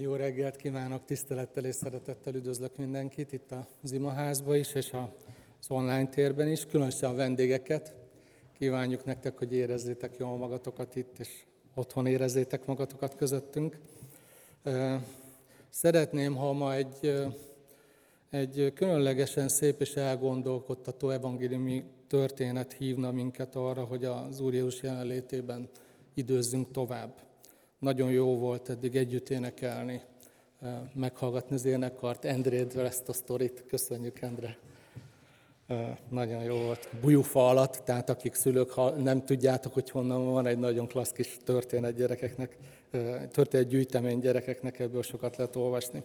Jó reggelt kívánok, tisztelettel és szeretettel üdvözlök mindenkit itt az imaházba is, és az online térben is, különösen a vendégeket. Kívánjuk nektek, hogy érezzétek jól magatokat itt, és otthon érezzétek magatokat közöttünk. Szeretném, ha ma egy, egy különlegesen szép és elgondolkodtató evangéliumi történet hívna minket arra, hogy az Úr Jézus jelenlétében időzzünk tovább. Nagyon jó volt eddig együtt énekelni, meghallgatni az énekart, Endrédről ezt a sztorit. Köszönjük, Endre. Nagyon jó volt. Bujúfa alatt, tehát akik szülők, ha nem tudjátok, hogy honnan van, egy nagyon klassz kis történet gyerekeknek, történet gyűjtemény gyerekeknek, ebből sokat lehet olvasni.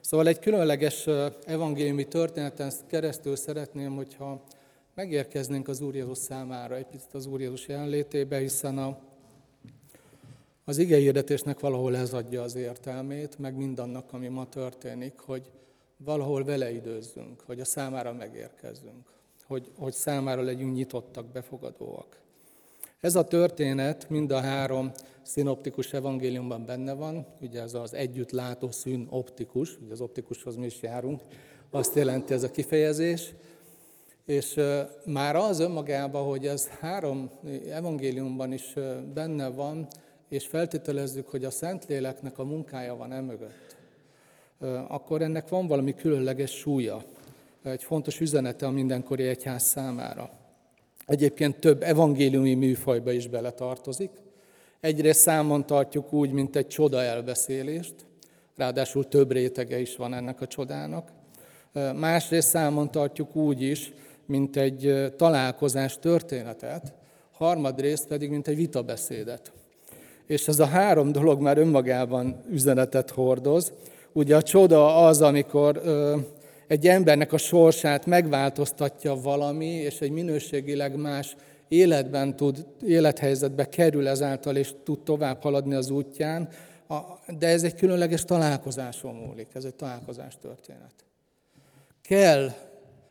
Szóval egy különleges evangéliumi történeten keresztül szeretném, hogyha megérkeznénk az Úr Jézus számára, egy picit az Úr Jézus jelenlétébe, hiszen a, az ige hirdetésnek valahol ez adja az értelmét, meg mindannak, ami ma történik, hogy valahol vele időzzünk, hogy a számára megérkezzünk, hogy, hogy számára legyünk nyitottak, befogadóak. Ez a történet mind a három szinoptikus evangéliumban benne van, ugye ez az együtt látó szűn optikus, ugye az optikushoz mi is járunk, azt jelenti ez a kifejezés, és már az önmagában, hogy ez három evangéliumban is benne van, és feltételezzük, hogy a Szentléleknek a munkája van emögött, akkor ennek van valami különleges súlya, egy fontos üzenete a mindenkori egyház számára. Egyébként több evangéliumi műfajba is beletartozik. Egyrészt számon tartjuk úgy, mint egy csoda elbeszélést, ráadásul több rétege is van ennek a csodának. Másrészt számon tartjuk úgy is, mint egy találkozás történetet, harmadrészt pedig, mint egy vitabeszédet. És ez a három dolog már önmagában üzenetet hordoz. Ugye a csoda az, amikor egy embernek a sorsát megváltoztatja valami, és egy minőségileg más életben tud, élethelyzetbe kerül ezáltal, és tud tovább haladni az útján, de ez egy különleges találkozáson múlik, ez egy találkozás történet. Kell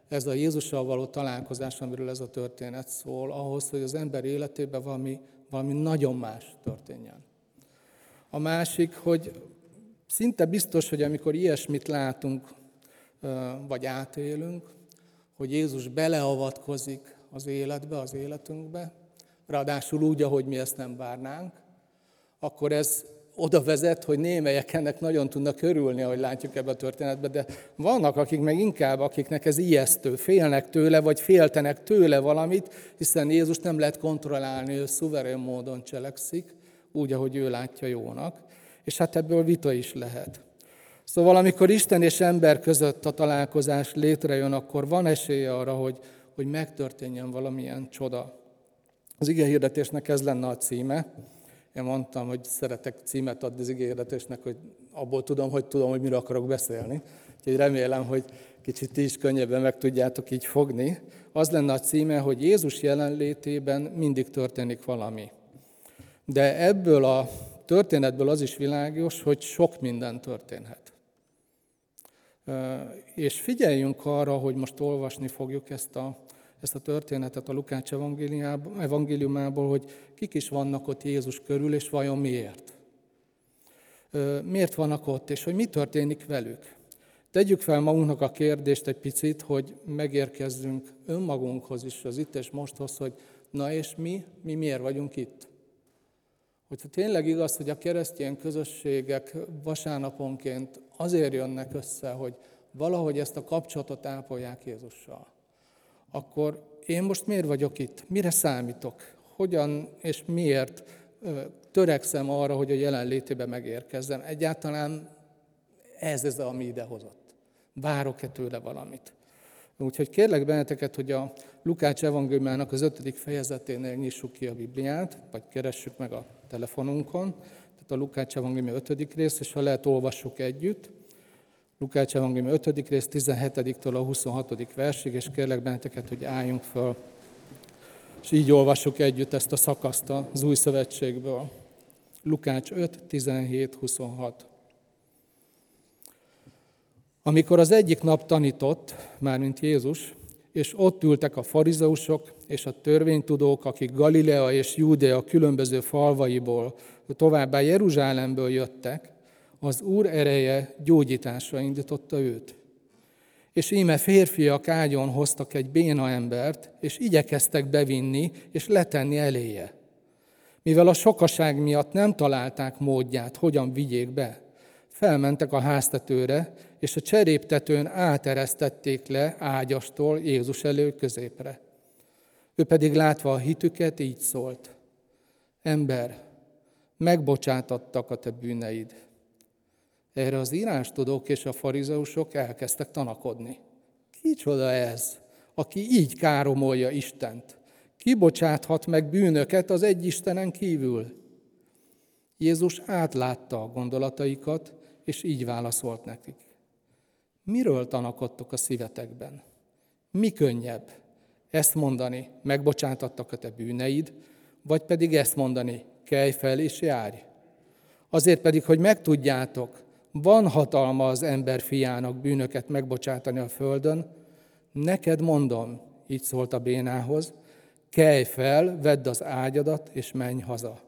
ez a Jézussal való találkozás, amiről ez a történet szól, ahhoz, hogy az ember életében valami, valami nagyon más történjen. A másik, hogy szinte biztos, hogy amikor ilyesmit látunk, vagy átélünk, hogy Jézus beleavatkozik az életbe, az életünkbe, ráadásul úgy, ahogy mi ezt nem várnánk, akkor ez oda vezet, hogy némelyek ennek nagyon tudnak örülni, ahogy látjuk ebbe a történetbe, de vannak, akik meg inkább, akiknek ez ijesztő, félnek tőle, vagy féltenek tőle valamit, hiszen Jézus nem lehet kontrollálni, ő szuverén módon cselekszik, úgy, ahogy ő látja jónak, és hát ebből vita is lehet. Szóval amikor Isten és ember között a találkozás létrejön, akkor van esélye arra, hogy, hogy megtörténjen valamilyen csoda. Az ige hirdetésnek ez lenne a címe. Én mondtam, hogy szeretek címet adni az ígéretésnek, hogy abból tudom, hogy tudom, hogy miről akarok beszélni. Úgyhogy remélem, hogy kicsit ti is könnyebben meg tudjátok így fogni. Az lenne a címe, hogy Jézus jelenlétében mindig történik valami. De ebből a történetből az is világos, hogy sok minden történhet. És figyeljünk arra, hogy most olvasni fogjuk ezt a ezt a történetet a Lukács evangéliumából, hogy kik is vannak ott Jézus körül, és vajon miért. Miért vannak ott, és hogy mi történik velük. Tegyük fel magunknak a kérdést egy picit, hogy megérkezzünk önmagunkhoz is, az itt és mosthoz, hogy na és mi, mi miért vagyunk itt. Hogyha tényleg igaz, hogy a keresztény közösségek vasárnaponként azért jönnek össze, hogy valahogy ezt a kapcsolatot ápolják Jézussal akkor én most miért vagyok itt? Mire számítok? Hogyan és miért törekszem arra, hogy a jelenlétébe megérkezzem? Egyáltalán ez ez, ami idehozott. Várok-e tőle valamit? Úgyhogy kérlek benneteket, hogy a Lukács evangéliumának az ötödik fejezeténél nyissuk ki a Bibliát, vagy keressük meg a telefonunkon. Tehát a Lukács evangélium ötödik rész, és ha lehet, olvassuk együtt. Lukács Evangélium 5. rész 17-től a 26. versig, és kérlek benneteket, hogy álljunk föl, és így olvassuk együtt ezt a szakaszt az új szövetségből. Lukács 5, 17, 26. Amikor az egyik nap tanított, mármint Jézus, és ott ültek a farizeusok és a törvénytudók, akik Galilea és Júdea különböző falvaiból, továbbá Jeruzsálemből jöttek, az Úr ereje gyógyításra indította őt. És íme férfiak ágyon hoztak egy béna embert, és igyekeztek bevinni és letenni eléje. Mivel a sokaság miatt nem találták módját, hogyan vigyék be, felmentek a háztetőre, és a cseréptetőn áteresztették le ágyastól Jézus elő középre. Ő pedig látva a hitüket így szólt. Ember, megbocsátattak a te bűneid. Erre az írástudók és a farizeusok elkezdtek tanakodni. Kicsoda ez, aki így káromolja Istent? Kibocsáthat meg bűnöket az egy Istenen kívül? Jézus átlátta a gondolataikat, és így válaszolt nekik. Miről tanakodtok a szívetekben? Mi könnyebb? Ezt mondani, megbocsátattak a te bűneid, vagy pedig ezt mondani, kelj fel és járj. Azért pedig, hogy megtudjátok, van hatalma az ember fiának bűnöket megbocsátani a földön, neked mondom, így szólt a bénához, kelj fel, vedd az ágyadat, és menj haza.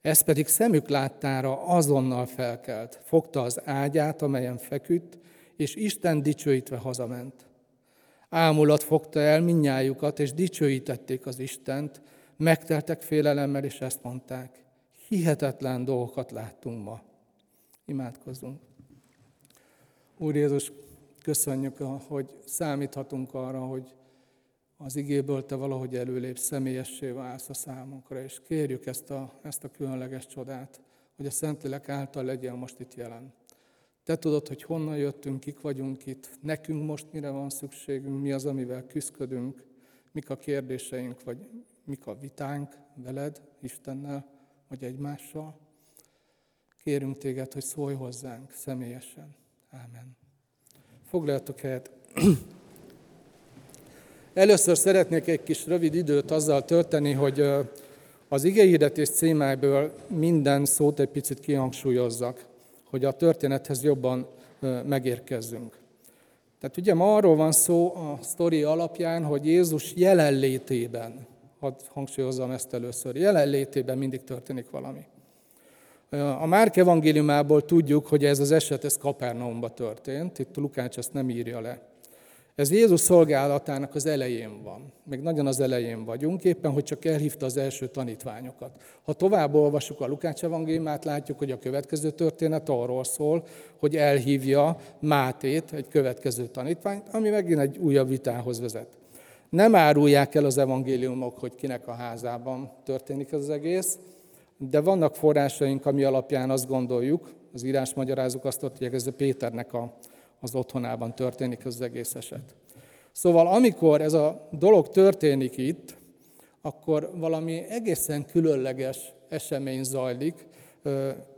Ez pedig szemük láttára azonnal felkelt, fogta az ágyát, amelyen feküdt, és Isten dicsőítve hazament. Ámulat fogta el minnyájukat, és dicsőítették az Istent, megteltek félelemmel, és ezt mondták, hihetetlen dolgokat láttunk ma. Imádkozzunk. Úr Jézus, köszönjük, hogy számíthatunk arra, hogy az igéből Te valahogy előlép személyessé válsz a számunkra, és kérjük ezt a, ezt a különleges csodát, hogy a Szentlélek által legyen most itt jelen. Te tudod, hogy honnan jöttünk, kik vagyunk itt, nekünk most mire van szükségünk, mi az, amivel küzdködünk, mik a kérdéseink, vagy mik a vitánk veled, Istennel, vagy egymással. Kérünk téged, hogy szólj hozzánk személyesen. Ámen. Foglaljatok helyet. Először szeretnék egy kis rövid időt azzal tölteni, hogy az igehirdetés címából minden szót egy picit kihangsúlyozzak, hogy a történethez jobban megérkezzünk. Tehát ugye ma arról van szó a sztori alapján, hogy Jézus jelenlétében, hadd hangsúlyozzam ezt először, jelenlétében mindig történik valami. A Márk evangéliumából tudjuk, hogy ez az eset ez Kapernaumba történt, itt Lukács ezt nem írja le. Ez Jézus szolgálatának az elején van. Még nagyon az elején vagyunk, éppen, hogy csak elhívta az első tanítványokat. Ha tovább olvasjuk a Lukács evangéliumát, látjuk, hogy a következő történet arról szól, hogy elhívja Mátét, egy következő tanítványt, ami megint egy újabb vitához vezet. Nem árulják el az evangéliumok, hogy kinek a házában történik ez az egész, de vannak forrásaink, ami alapján azt gondoljuk, az írás magyarázók azt ott, hogy ez a Péternek a, az otthonában történik az egész eset. Szóval amikor ez a dolog történik itt, akkor valami egészen különleges esemény zajlik,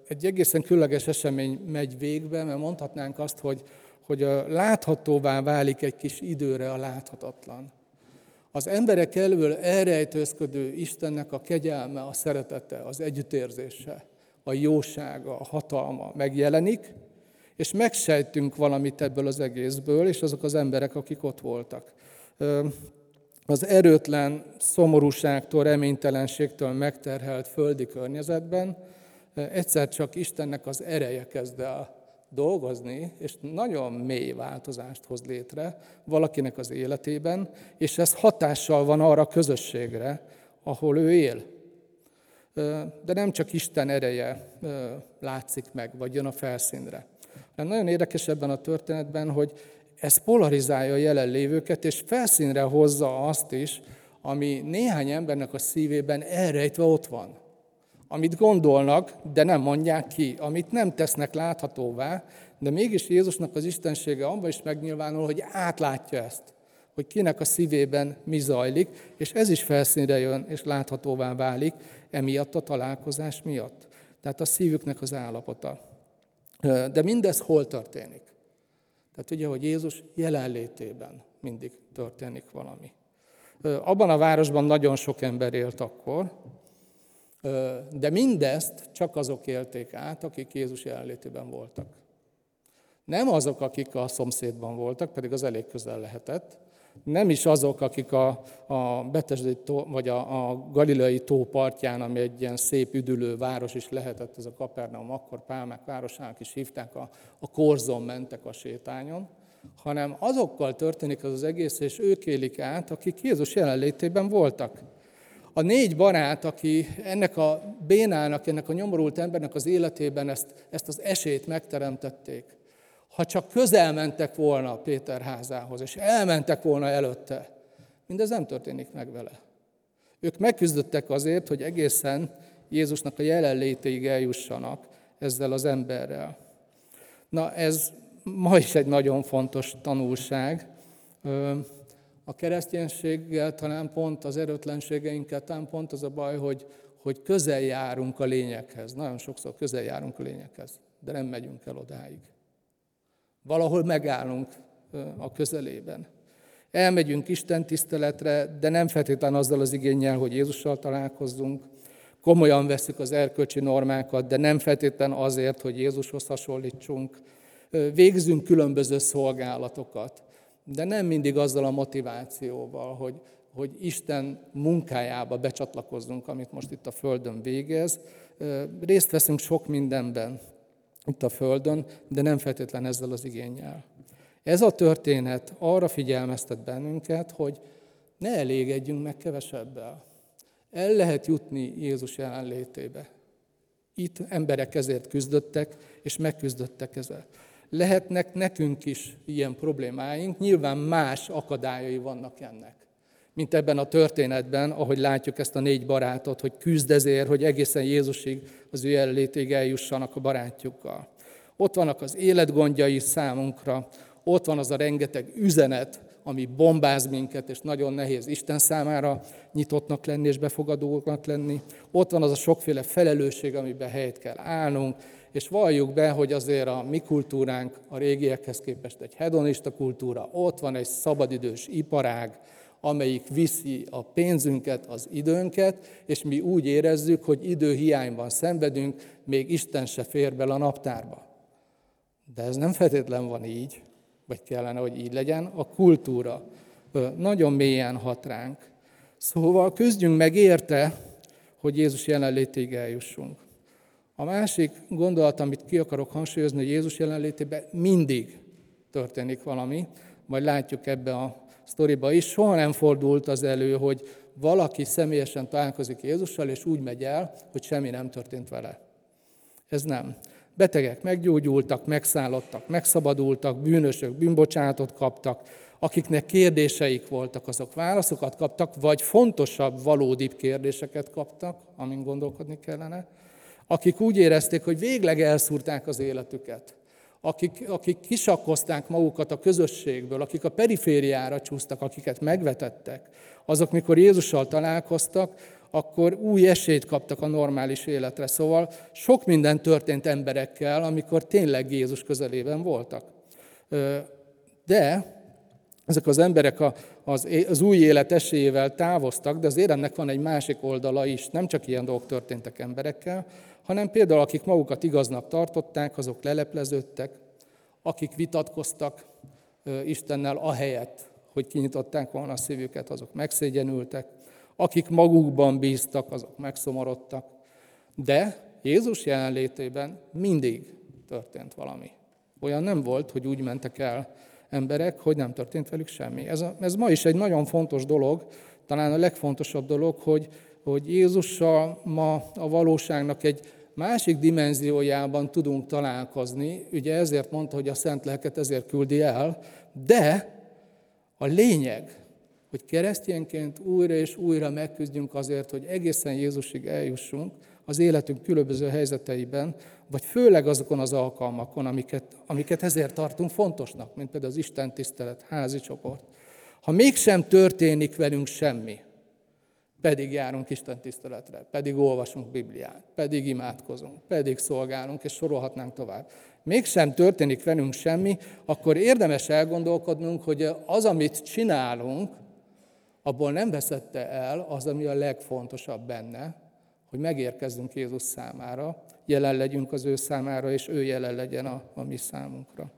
egy egészen különleges esemény megy végbe, mert mondhatnánk azt, hogy, hogy láthatóvá válik egy kis időre a láthatatlan. Az emberek elől elrejtőzködő Istennek a kegyelme, a szeretete, az együttérzése, a jósága, a hatalma megjelenik, és megsejtünk valamit ebből az egészből, és azok az emberek, akik ott voltak. Az erőtlen szomorúságtól, reménytelenségtől megterhelt földi környezetben egyszer csak Istennek az ereje kezd el dolgozni, és nagyon mély változást hoz létre valakinek az életében, és ez hatással van arra a közösségre, ahol ő él. De nem csak Isten ereje látszik meg, vagy jön a felszínre. Mert nagyon érdekes ebben a történetben, hogy ez polarizálja a jelenlévőket, és felszínre hozza azt is, ami néhány embernek a szívében elrejtve ott van amit gondolnak, de nem mondják ki, amit nem tesznek láthatóvá, de mégis Jézusnak az istensége abban is megnyilvánul, hogy átlátja ezt, hogy kinek a szívében mi zajlik, és ez is felszínre jön és láthatóvá válik emiatt a találkozás miatt. Tehát a szívüknek az állapota. De mindez hol történik? Tehát ugye, hogy Jézus jelenlétében mindig történik valami. Abban a városban nagyon sok ember élt akkor, de mindezt csak azok élték át, akik Jézus jelenlétében voltak. Nem azok, akik a szomszédban voltak, pedig az elég közel lehetett, Nem is azok, akik a, a Betesdai tó, vagy a, a Galileai tó partján, ami egy ilyen szép üdülő város is lehetett, ez a Kapernaum, akkor Pálmák városának is hívták, a, a korzon mentek a sétányon, hanem azokkal történik az az egész, és ők élik át, akik Jézus jelenlétében voltak. A négy barát, aki ennek a bénának, ennek a nyomorult embernek az életében ezt, ezt az esélyt megteremtették, ha csak közel mentek volna Péter házához, és elmentek volna előtte, mindez nem történik meg vele. Ők megküzdöttek azért, hogy egészen Jézusnak a jelenlétéig eljussanak ezzel az emberrel. Na ez ma is egy nagyon fontos tanulság. A kereszténységgel talán pont az erőtlenségeinkkel, talán pont az a baj, hogy, hogy közel járunk a lényekhez. Nagyon sokszor közel járunk a lényekhez, de nem megyünk el odáig. Valahol megállunk a közelében. Elmegyünk Isten tiszteletre, de nem feltétlenül azzal az igényel, hogy Jézussal találkozzunk. Komolyan veszük az erkölcsi normákat, de nem feltétlenül azért, hogy Jézushoz hasonlítsunk. Végzünk különböző szolgálatokat, de nem mindig azzal a motivációval, hogy, hogy Isten munkájába becsatlakozzunk, amit most itt a Földön végez. Részt veszünk sok mindenben itt a Földön, de nem feltétlen ezzel az igényel. Ez a történet arra figyelmeztet bennünket, hogy ne elégedjünk meg kevesebbel. El lehet jutni Jézus jelenlétébe. Itt emberek ezért küzdöttek, és megküzdöttek ezzel. Lehetnek nekünk is ilyen problémáink, nyilván más akadályai vannak ennek. Mint ebben a történetben, ahogy látjuk ezt a négy barátot, hogy küzd ezért, hogy egészen Jézusig, az ő jelenlétig eljussanak a barátjukkal. Ott vannak az életgondjai számunkra, ott van az a rengeteg üzenet, ami bombáz minket, és nagyon nehéz Isten számára nyitottnak lenni és befogadónak lenni. Ott van az a sokféle felelősség, amiben helyet kell állnunk, és valljuk be, hogy azért a mi kultúránk a régiekhez képest egy hedonista kultúra, ott van egy szabadidős iparág, amelyik viszi a pénzünket, az időnket, és mi úgy érezzük, hogy időhiányban szenvedünk, még Isten se fér bele a naptárba. De ez nem feltétlen van így, vagy kellene, hogy így legyen. A kultúra nagyon mélyen hat ránk. Szóval küzdjünk meg érte, hogy Jézus jelenlétéig eljussunk. A másik gondolat, amit ki akarok hangsúlyozni, hogy Jézus jelenlétében mindig történik valami, majd látjuk ebbe a sztoriba is, soha nem fordult az elő, hogy valaki személyesen találkozik Jézussal, és úgy megy el, hogy semmi nem történt vele. Ez nem. Betegek meggyógyultak, megszállottak, megszabadultak, bűnösök bűnbocsánatot kaptak, akiknek kérdéseik voltak, azok válaszokat kaptak, vagy fontosabb, valódibb kérdéseket kaptak, amin gondolkodni kellene akik úgy érezték, hogy végleg elszúrták az életüket, akik, akik kisakkozták magukat a közösségből, akik a perifériára csúsztak, akiket megvetettek, azok, mikor Jézussal találkoztak, akkor új esélyt kaptak a normális életre. Szóval sok minden történt emberekkel, amikor tényleg Jézus közelében voltak. De ezek az emberek az, az új élet esélyével távoztak, de azért ennek van egy másik oldala is. Nem csak ilyen dolgok történtek emberekkel, hanem például akik magukat igaznak tartották, azok lelepleződtek, akik vitatkoztak Istennel ahelyett, hogy kinyitották volna a szívüket, azok megszégyenültek, akik magukban bíztak, azok megszomorodtak. De Jézus jelenlétében mindig történt valami. Olyan nem volt, hogy úgy mentek el emberek, hogy nem történt velük semmi. Ez, a, ez ma is egy nagyon fontos dolog, talán a legfontosabb dolog, hogy, hogy Jézussal ma a valóságnak egy másik dimenziójában tudunk találkozni, ugye ezért mondta, hogy a Szent Lelket ezért küldi el, de a lényeg, hogy keresztényként újra és újra megküzdjünk azért, hogy egészen Jézusig eljussunk az életünk különböző helyzeteiben, vagy főleg azokon az alkalmakon, amiket, amiket ezért tartunk fontosnak, mint például az Isten tisztelet, házi csoport. Ha mégsem történik velünk semmi, pedig járunk Isten tiszteletre, pedig olvasunk Bibliát, pedig imádkozunk, pedig szolgálunk, és sorolhatnánk tovább. Mégsem történik velünk semmi, akkor érdemes elgondolkodnunk, hogy az, amit csinálunk, abból nem veszette el az, ami a legfontosabb benne, hogy megérkezzünk Jézus számára, jelen legyünk az ő számára, és ő jelen legyen a, a mi számunkra.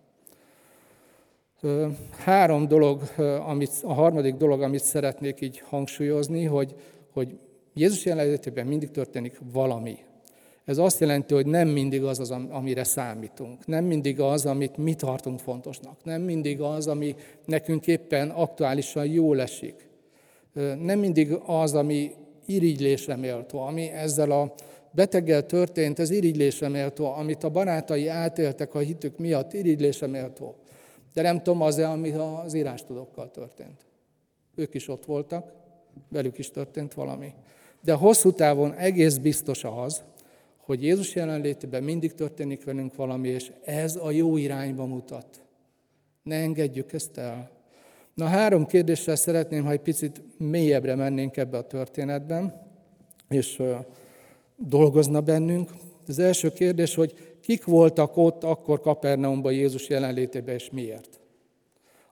Három dolog, amit, a harmadik dolog, amit szeretnék így hangsúlyozni, hogy, hogy Jézus jelenlétében mindig történik valami. Ez azt jelenti, hogy nem mindig az az, amire számítunk. Nem mindig az, amit mi tartunk fontosnak. Nem mindig az, ami nekünk éppen aktuálisan jól esik. Nem mindig az, ami irigylésre méltó, ami ezzel a beteggel történt, ez irigylésre méltó, amit a barátai átéltek a hitük miatt, irigylésre méltó. De nem tudom, az-e, ami az írástudókkal történt. Ők is ott voltak, velük is történt valami. De hosszú távon egész biztos az, hogy Jézus jelenlétében mindig történik velünk valami, és ez a jó irányba mutat. Ne engedjük ezt el. Na három kérdéssel szeretném, ha egy picit mélyebbre mennénk ebbe a történetben, és dolgozna bennünk. Az első kérdés, hogy kik voltak ott akkor Kapernaumban Jézus jelenlétében, és miért?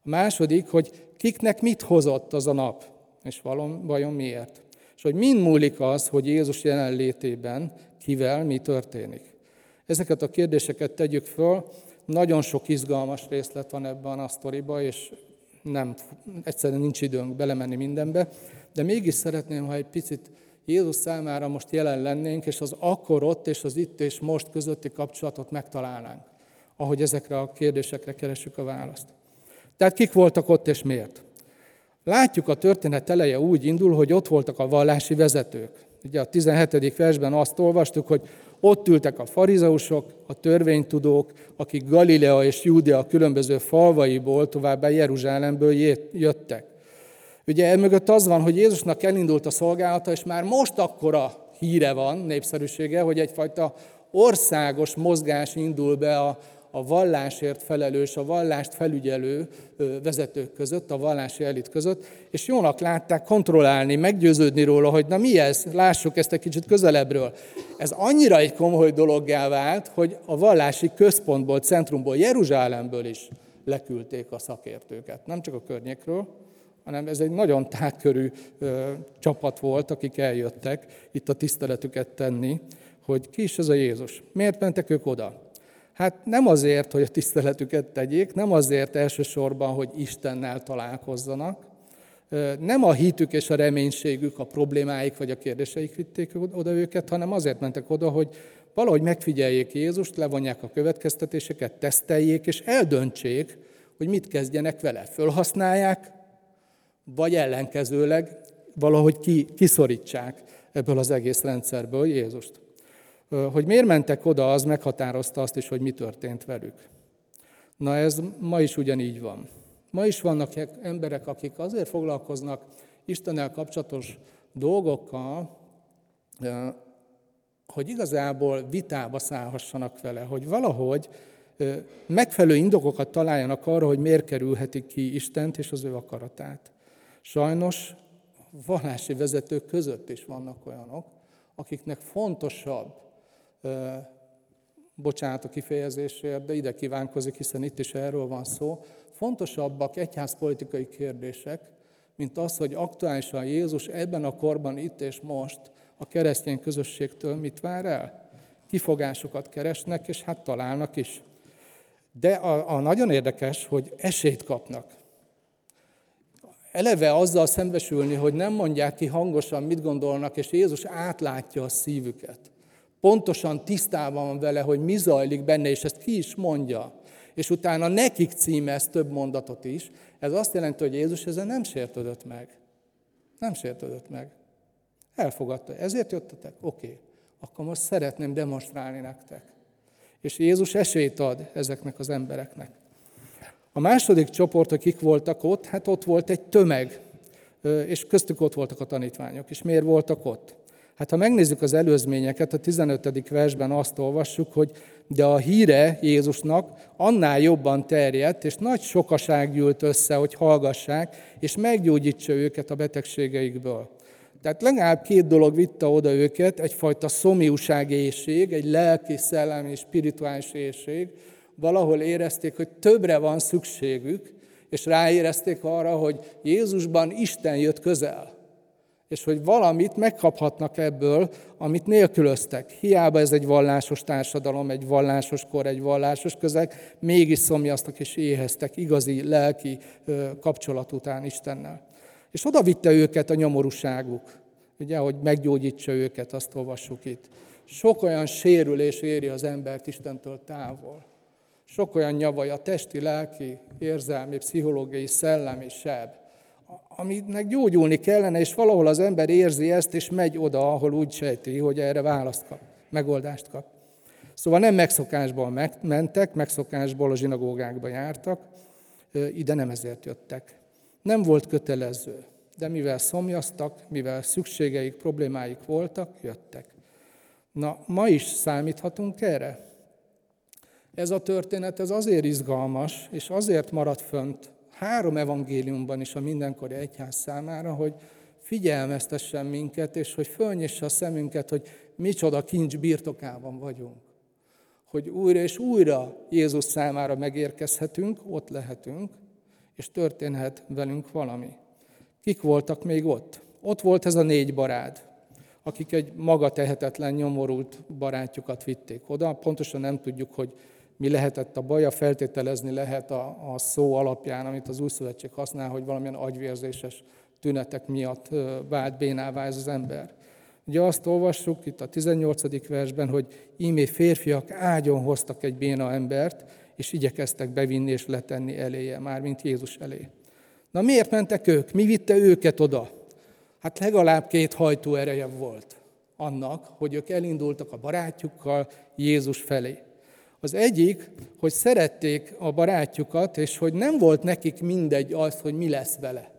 A második, hogy kiknek mit hozott az a nap, és valon, vajon miért? És hogy mind múlik az, hogy Jézus jelenlétében kivel mi történik. Ezeket a kérdéseket tegyük föl, nagyon sok izgalmas részlet van ebben a sztoriba, és nem, egyszerűen nincs időnk belemenni mindenbe, de mégis szeretném, ha egy picit Jézus számára most jelen lennénk, és az akkor ott és az itt és most közötti kapcsolatot megtalálnánk, ahogy ezekre a kérdésekre keresünk a választ. Tehát kik voltak ott és miért? Látjuk, a történet eleje úgy indul, hogy ott voltak a vallási vezetők. Ugye a 17. versben azt olvastuk, hogy ott ültek a farizeusok, a törvénytudók, akik Galilea és Júdea különböző falvaiból, továbbá Jeruzsálemből jöttek. Ugye emögött az van, hogy Jézusnak elindult a szolgálata, és már most akkora híre van, népszerűsége, hogy egyfajta országos mozgás indul be a, a vallásért felelős, a vallást felügyelő vezetők között, a vallási elit között, és jónak látták kontrollálni, meggyőződni róla, hogy na mi ez, lássuk ezt egy kicsit közelebbről. Ez annyira egy komoly dologgá vált, hogy a vallási központból, centrumból, Jeruzsálemből is leküldték a szakértőket, nem csak a környékről, hanem ez egy nagyon tágkörű ö, csapat volt, akik eljöttek itt a tiszteletüket tenni, hogy ki is ez a Jézus. Miért mentek ők oda? Hát nem azért, hogy a tiszteletüket tegyék, nem azért elsősorban, hogy Istennel találkozzanak, nem a hitük és a reménységük, a problémáik vagy a kérdéseik vitték oda őket, hanem azért mentek oda, hogy valahogy megfigyeljék Jézust, levonják a következtetéseket, teszteljék és eldöntsék, hogy mit kezdjenek vele. Fölhasználják, vagy ellenkezőleg valahogy ki, kiszorítsák ebből az egész rendszerből Jézust. Hogy miért mentek oda, az meghatározta azt is, hogy mi történt velük. Na ez ma is ugyanígy van. Ma is vannak emberek, akik azért foglalkoznak Istennel kapcsolatos dolgokkal, hogy igazából vitába szállhassanak vele, hogy valahogy megfelelő indokokat találjanak arra, hogy miért kerülhetik ki Istent és az ő akaratát. Sajnos vallási vezetők között is vannak olyanok, akiknek fontosabb bocsánat a kifejezésért, de ide kívánkozik, hiszen itt is erről van szó, fontosabbak egyházpolitikai kérdések, mint az, hogy aktuálisan Jézus ebben a korban, itt és most a keresztény közösségtől mit vár el? Kifogásokat keresnek, és hát találnak is. De a, a nagyon érdekes, hogy esélyt kapnak. Eleve azzal szembesülni, hogy nem mondják ki hangosan, mit gondolnak, és Jézus átlátja a szívüket pontosan tisztában van vele, hogy mi zajlik benne, és ezt ki is mondja. És utána nekik címez több mondatot is. Ez azt jelenti, hogy Jézus ezen nem sértődött meg. Nem sértődött meg. Elfogadta. Ezért jöttetek? Oké. Okay. Akkor most szeretném demonstrálni nektek. És Jézus esélyt ad ezeknek az embereknek. A második csoport, akik voltak ott, hát ott volt egy tömeg, és köztük ott voltak a tanítványok. És miért voltak ott? Hát ha megnézzük az előzményeket, a 15. versben azt olvassuk, hogy de a híre Jézusnak annál jobban terjedt, és nagy sokaság gyűlt össze, hogy hallgassák, és meggyógyítsa őket a betegségeikből. Tehát legalább két dolog vitte oda őket, egyfajta szomiúság éjség, egy lelki, szellemi spirituális éjség. Valahol érezték, hogy többre van szükségük, és ráérezték arra, hogy Jézusban Isten jött közel. És hogy valamit megkaphatnak ebből, amit nélkülöztek. Hiába ez egy vallásos társadalom, egy vallásos kor, egy vallásos közeg, mégis szomjaztak és éheztek igazi lelki kapcsolat után Istennel. És oda vitte őket a nyomorúságuk, ugye, hogy meggyógyítsa őket, azt olvassuk itt. Sok olyan sérülés éri az embert Istentől távol. Sok olyan nyavaj, testi, lelki, érzelmi, pszichológiai, szellemi seb, aminek gyógyulni kellene, és valahol az ember érzi ezt, és megy oda, ahol úgy sejti, hogy erre választ kap, megoldást kap. Szóval nem megszokásból mentek, megszokásból a zsinagógákba jártak, ide nem ezért jöttek. Nem volt kötelező, de mivel szomjaztak, mivel szükségeik, problémáik voltak, jöttek. Na, ma is számíthatunk erre? Ez a történet ez azért izgalmas, és azért maradt fönt három evangéliumban is a mindenkori egyház számára, hogy figyelmeztessen minket, és hogy fölnyisse a szemünket, hogy micsoda kincs birtokában vagyunk. Hogy újra és újra Jézus számára megérkezhetünk, ott lehetünk, és történhet velünk valami. Kik voltak még ott? Ott volt ez a négy barád, akik egy maga tehetetlen, nyomorult barátjukat vitték oda. Pontosan nem tudjuk, hogy mi lehetett a baja, feltételezni lehet a, a szó alapján, amit az Új Szövetség használ, hogy valamilyen agyvérzéses tünetek miatt vált bénává ez az ember. Ugye azt olvassuk itt a 18. versben, hogy ímé férfiak ágyon hoztak egy béna embert, és igyekeztek bevinni és letenni eléje, már mint Jézus elé. Na miért mentek ők? Mi vitte őket oda? Hát legalább két hajtó ereje volt annak, hogy ők elindultak a barátjukkal Jézus felé. Az egyik, hogy szerették a barátjukat, és hogy nem volt nekik mindegy az, hogy mi lesz vele.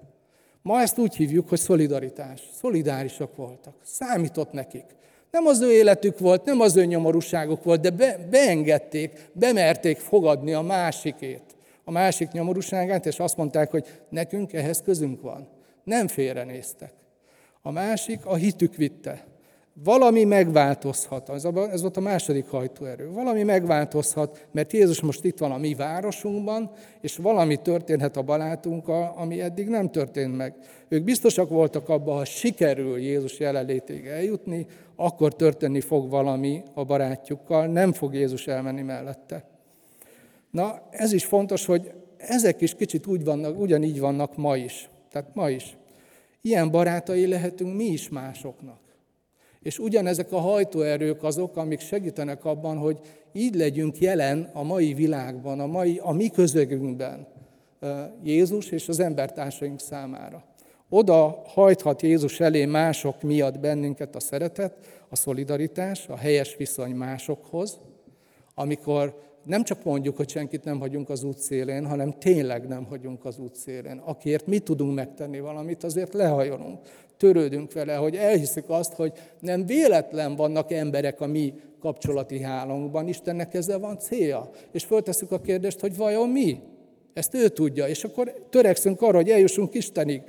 Ma ezt úgy hívjuk, hogy szolidaritás. Szolidárisak voltak. Számított nekik. Nem az ő életük volt, nem az ő nyomorúságuk volt, de be, beengedték, bemerték fogadni a másikét, a másik nyomorúságát, és azt mondták, hogy nekünk ehhez közünk van. Nem félrenéztek. A másik a hitük vitte. Valami megváltozhat, ez, volt a második hajtóerő. Valami megváltozhat, mert Jézus most itt van a mi városunkban, és valami történhet a barátunkkal, ami eddig nem történt meg. Ők biztosak voltak abban, ha sikerül Jézus jelenlétig eljutni, akkor történni fog valami a barátjukkal, nem fog Jézus elmenni mellette. Na, ez is fontos, hogy ezek is kicsit úgy vannak, ugyanígy vannak ma is. Tehát ma is. Ilyen barátai lehetünk mi is másoknak. És ugyanezek a hajtóerők azok, amik segítenek abban, hogy így legyünk jelen a mai világban, a, mai, a mi közögünkben Jézus és az embertársaink számára. Oda hajthat Jézus elé mások miatt bennünket a szeretet, a szolidaritás, a helyes viszony másokhoz, amikor nem csak mondjuk, hogy senkit nem hagyunk az út szélén, hanem tényleg nem hagyunk az út szélén. Akiért mi tudunk megtenni valamit, azért lehajolunk, törődünk vele, hogy elhiszik azt, hogy nem véletlen vannak emberek a mi kapcsolati hálónkban, Istennek ezzel van célja. És föltesszük a kérdést, hogy vajon mi? Ezt ő tudja, és akkor törekszünk arra, hogy eljussunk Istenig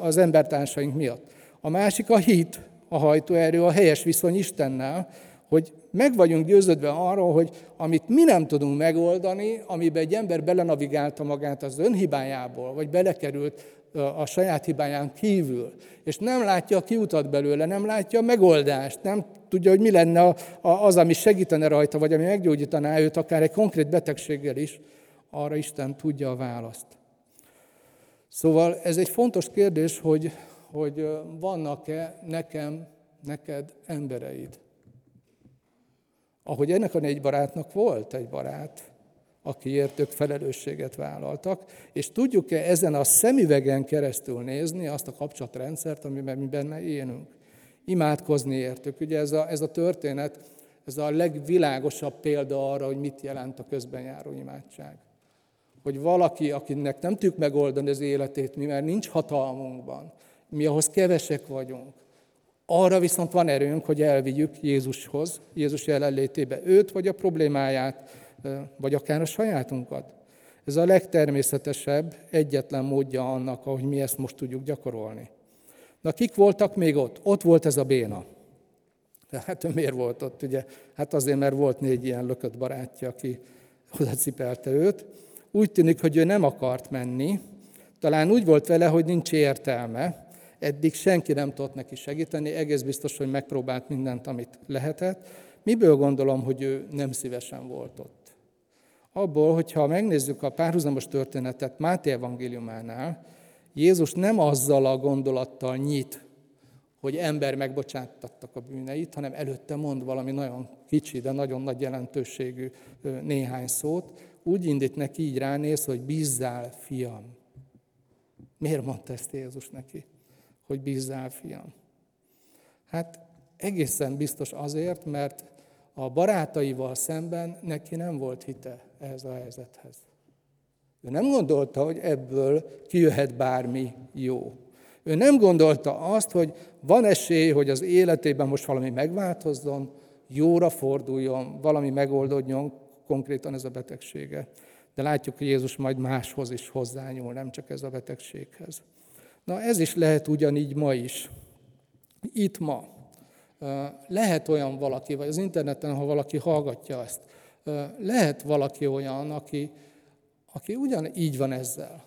az embertársaink miatt. A másik a hit, a hajtóerő, a helyes viszony Istennel, hogy meg vagyunk győződve arról, hogy amit mi nem tudunk megoldani, amiben egy ember belenavigálta magát az önhibájából, vagy belekerült a saját hibáján kívül, és nem látja a kiutat belőle, nem látja a megoldást, nem tudja, hogy mi lenne az, ami segítene rajta, vagy ami meggyógyítaná őt, akár egy konkrét betegséggel is, arra Isten tudja a választ. Szóval ez egy fontos kérdés, hogy, hogy vannak-e nekem, neked embereid. Ahogy ennek a négy barátnak volt egy barát, akiért ők felelősséget vállaltak, és tudjuk-e ezen a szemüvegen keresztül nézni azt a kapcsolatrendszert, amiben mi benne élünk. Imádkozni értük. Ugye ez a, ez a történet, ez a legvilágosabb példa arra, hogy mit jelent a közben járó imádság. Hogy valaki, akinek nem tudjuk megoldani az életét, mi mert nincs hatalmunkban, mi ahhoz kevesek vagyunk, arra viszont van erőnk, hogy elvigyük Jézushoz, Jézus jelenlétébe őt, vagy a problémáját, vagy akár a sajátunkat. Ez a legtermészetesebb, egyetlen módja annak, ahogy mi ezt most tudjuk gyakorolni. Na, kik voltak még ott? Ott volt ez a béna. Hát miért volt ott, ugye? Hát azért, mert volt négy ilyen lökött barátja, aki oda cipelte őt. Úgy tűnik, hogy ő nem akart menni, talán úgy volt vele, hogy nincs értelme, Eddig senki nem tudott neki segíteni, egész biztos, hogy megpróbált mindent, amit lehetett. Miből gondolom, hogy ő nem szívesen volt ott? Abból, hogyha megnézzük a párhuzamos történetet Máté evangéliumánál, Jézus nem azzal a gondolattal nyit, hogy ember megbocsátattak a bűneit, hanem előtte mond valami nagyon kicsi, de nagyon nagy jelentőségű néhány szót. Úgy indít neki, így ránéz, hogy bízzál, fiam. Miért mondta ezt Jézus neki, hogy bízzál, fiam? Hát egészen biztos azért, mert a barátaival szemben neki nem volt hite ehhez a helyzethez. Ő nem gondolta, hogy ebből kijöhet bármi jó. Ő nem gondolta azt, hogy van esély, hogy az életében most valami megváltozzon, jóra forduljon, valami megoldódjon, konkrétan ez a betegsége. De látjuk, hogy Jézus majd máshoz is hozzányúl, nem csak ez a betegséghez. Na ez is lehet ugyanígy ma is. Itt ma. Lehet olyan valaki, vagy az interneten, ha valaki hallgatja ezt, lehet valaki olyan, aki, aki ugyanígy van ezzel,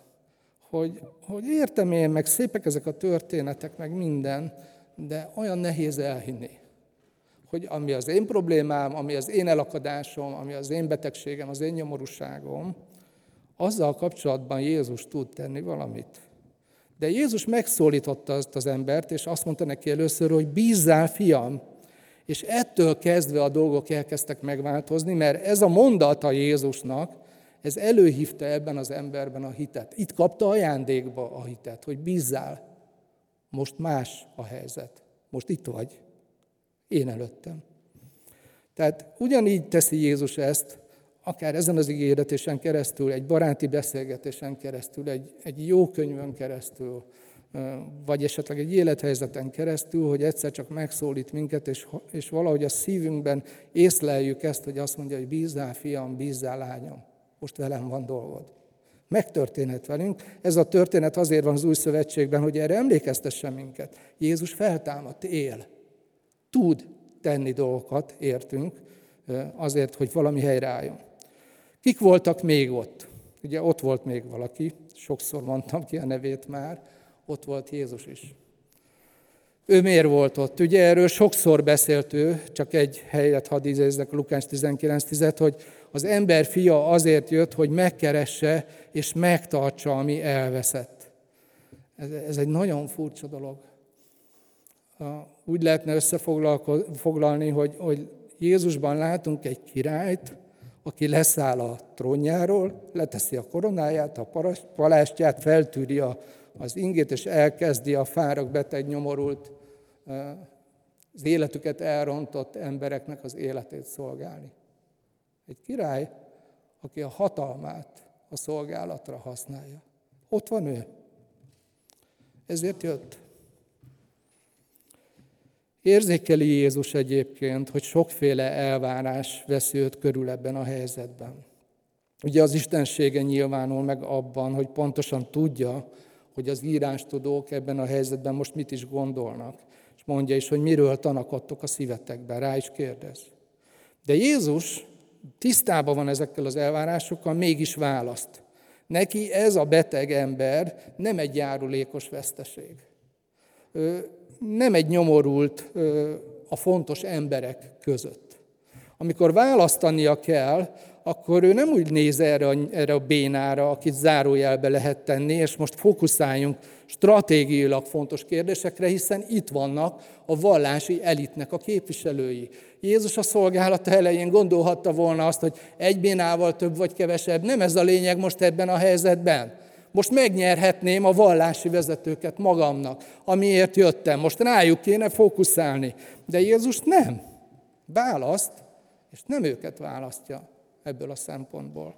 hogy, hogy értem én, meg szépek ezek a történetek, meg minden, de olyan nehéz elhinni, hogy ami az én problémám, ami az én elakadásom, ami az én betegségem, az én nyomorúságom, azzal kapcsolatban Jézus tud tenni valamit. De Jézus megszólította azt az embert, és azt mondta neki először, hogy bízzál, fiam. És ettől kezdve a dolgok elkezdtek megváltozni, mert ez a mondata Jézusnak, ez előhívta ebben az emberben a hitet. Itt kapta ajándékba a hitet, hogy bízzál. Most más a helyzet. Most itt vagy. Én előttem. Tehát ugyanígy teszi Jézus ezt, akár ezen az ígéretésen keresztül, egy baráti beszélgetésen keresztül, egy, egy jó könyvön keresztül, vagy esetleg egy élethelyzeten keresztül, hogy egyszer csak megszólít minket, és, és valahogy a szívünkben észleljük ezt, hogy azt mondja, hogy bízzál, fiam, bízzál, lányom most velem van dolgod. Megtörténhet velünk. Ez a történet azért van az új szövetségben, hogy erre emlékeztessen minket. Jézus feltámadt, él. Tud tenni dolgokat, értünk, azért, hogy valami helyreálljon. Kik voltak még ott? Ugye ott volt még valaki, sokszor mondtam ki a nevét már, ott volt Jézus is. Ő miért volt ott? Ugye erről sokszor beszélt ő, csak egy helyet hadd idézzek, Lukács 19.10, hogy az ember fia azért jött, hogy megkeresse és megtartsa, ami elveszett. Ez, ez egy nagyon furcsa dolog. Úgy lehetne összefoglalni, hogy, hogy Jézusban látunk egy királyt, aki leszáll a trónjáról, leteszi a koronáját, a palástját, feltűri a, az ingét, és elkezdi a fáradt, beteg, nyomorult, az életüket elrontott embereknek az életét szolgálni. Egy király, aki a hatalmát a szolgálatra használja. Ott van ő. Ezért jött. Érzékeli Jézus egyébként, hogy sokféle elvárás veszi őt körül ebben a helyzetben. Ugye az istensége nyilvánul meg abban, hogy pontosan tudja, hogy az írástudók ebben a helyzetben most mit is gondolnak. És mondja is, hogy miről tanakodtok a szívetekben, rá is kérdez. De Jézus tisztában van ezekkel az elvárásokkal, mégis választ. Neki ez a beteg ember nem egy járulékos veszteség. Nem egy nyomorult a fontos emberek között. Amikor választania kell, akkor ő nem úgy néz erre erre a bénára, akit zárójelbe lehet tenni, és most fókuszáljunk stratégiailag fontos kérdésekre, hiszen itt vannak a vallási elitnek a képviselői. Jézus a szolgálata elején gondolhatta volna azt, hogy egy bénával több vagy kevesebb. Nem ez a lényeg most ebben a helyzetben. Most megnyerhetném a vallási vezetőket magamnak, amiért jöttem. Most rájuk kéne fókuszálni. De Jézus nem. Választ, és nem őket választja ebből a szempontból.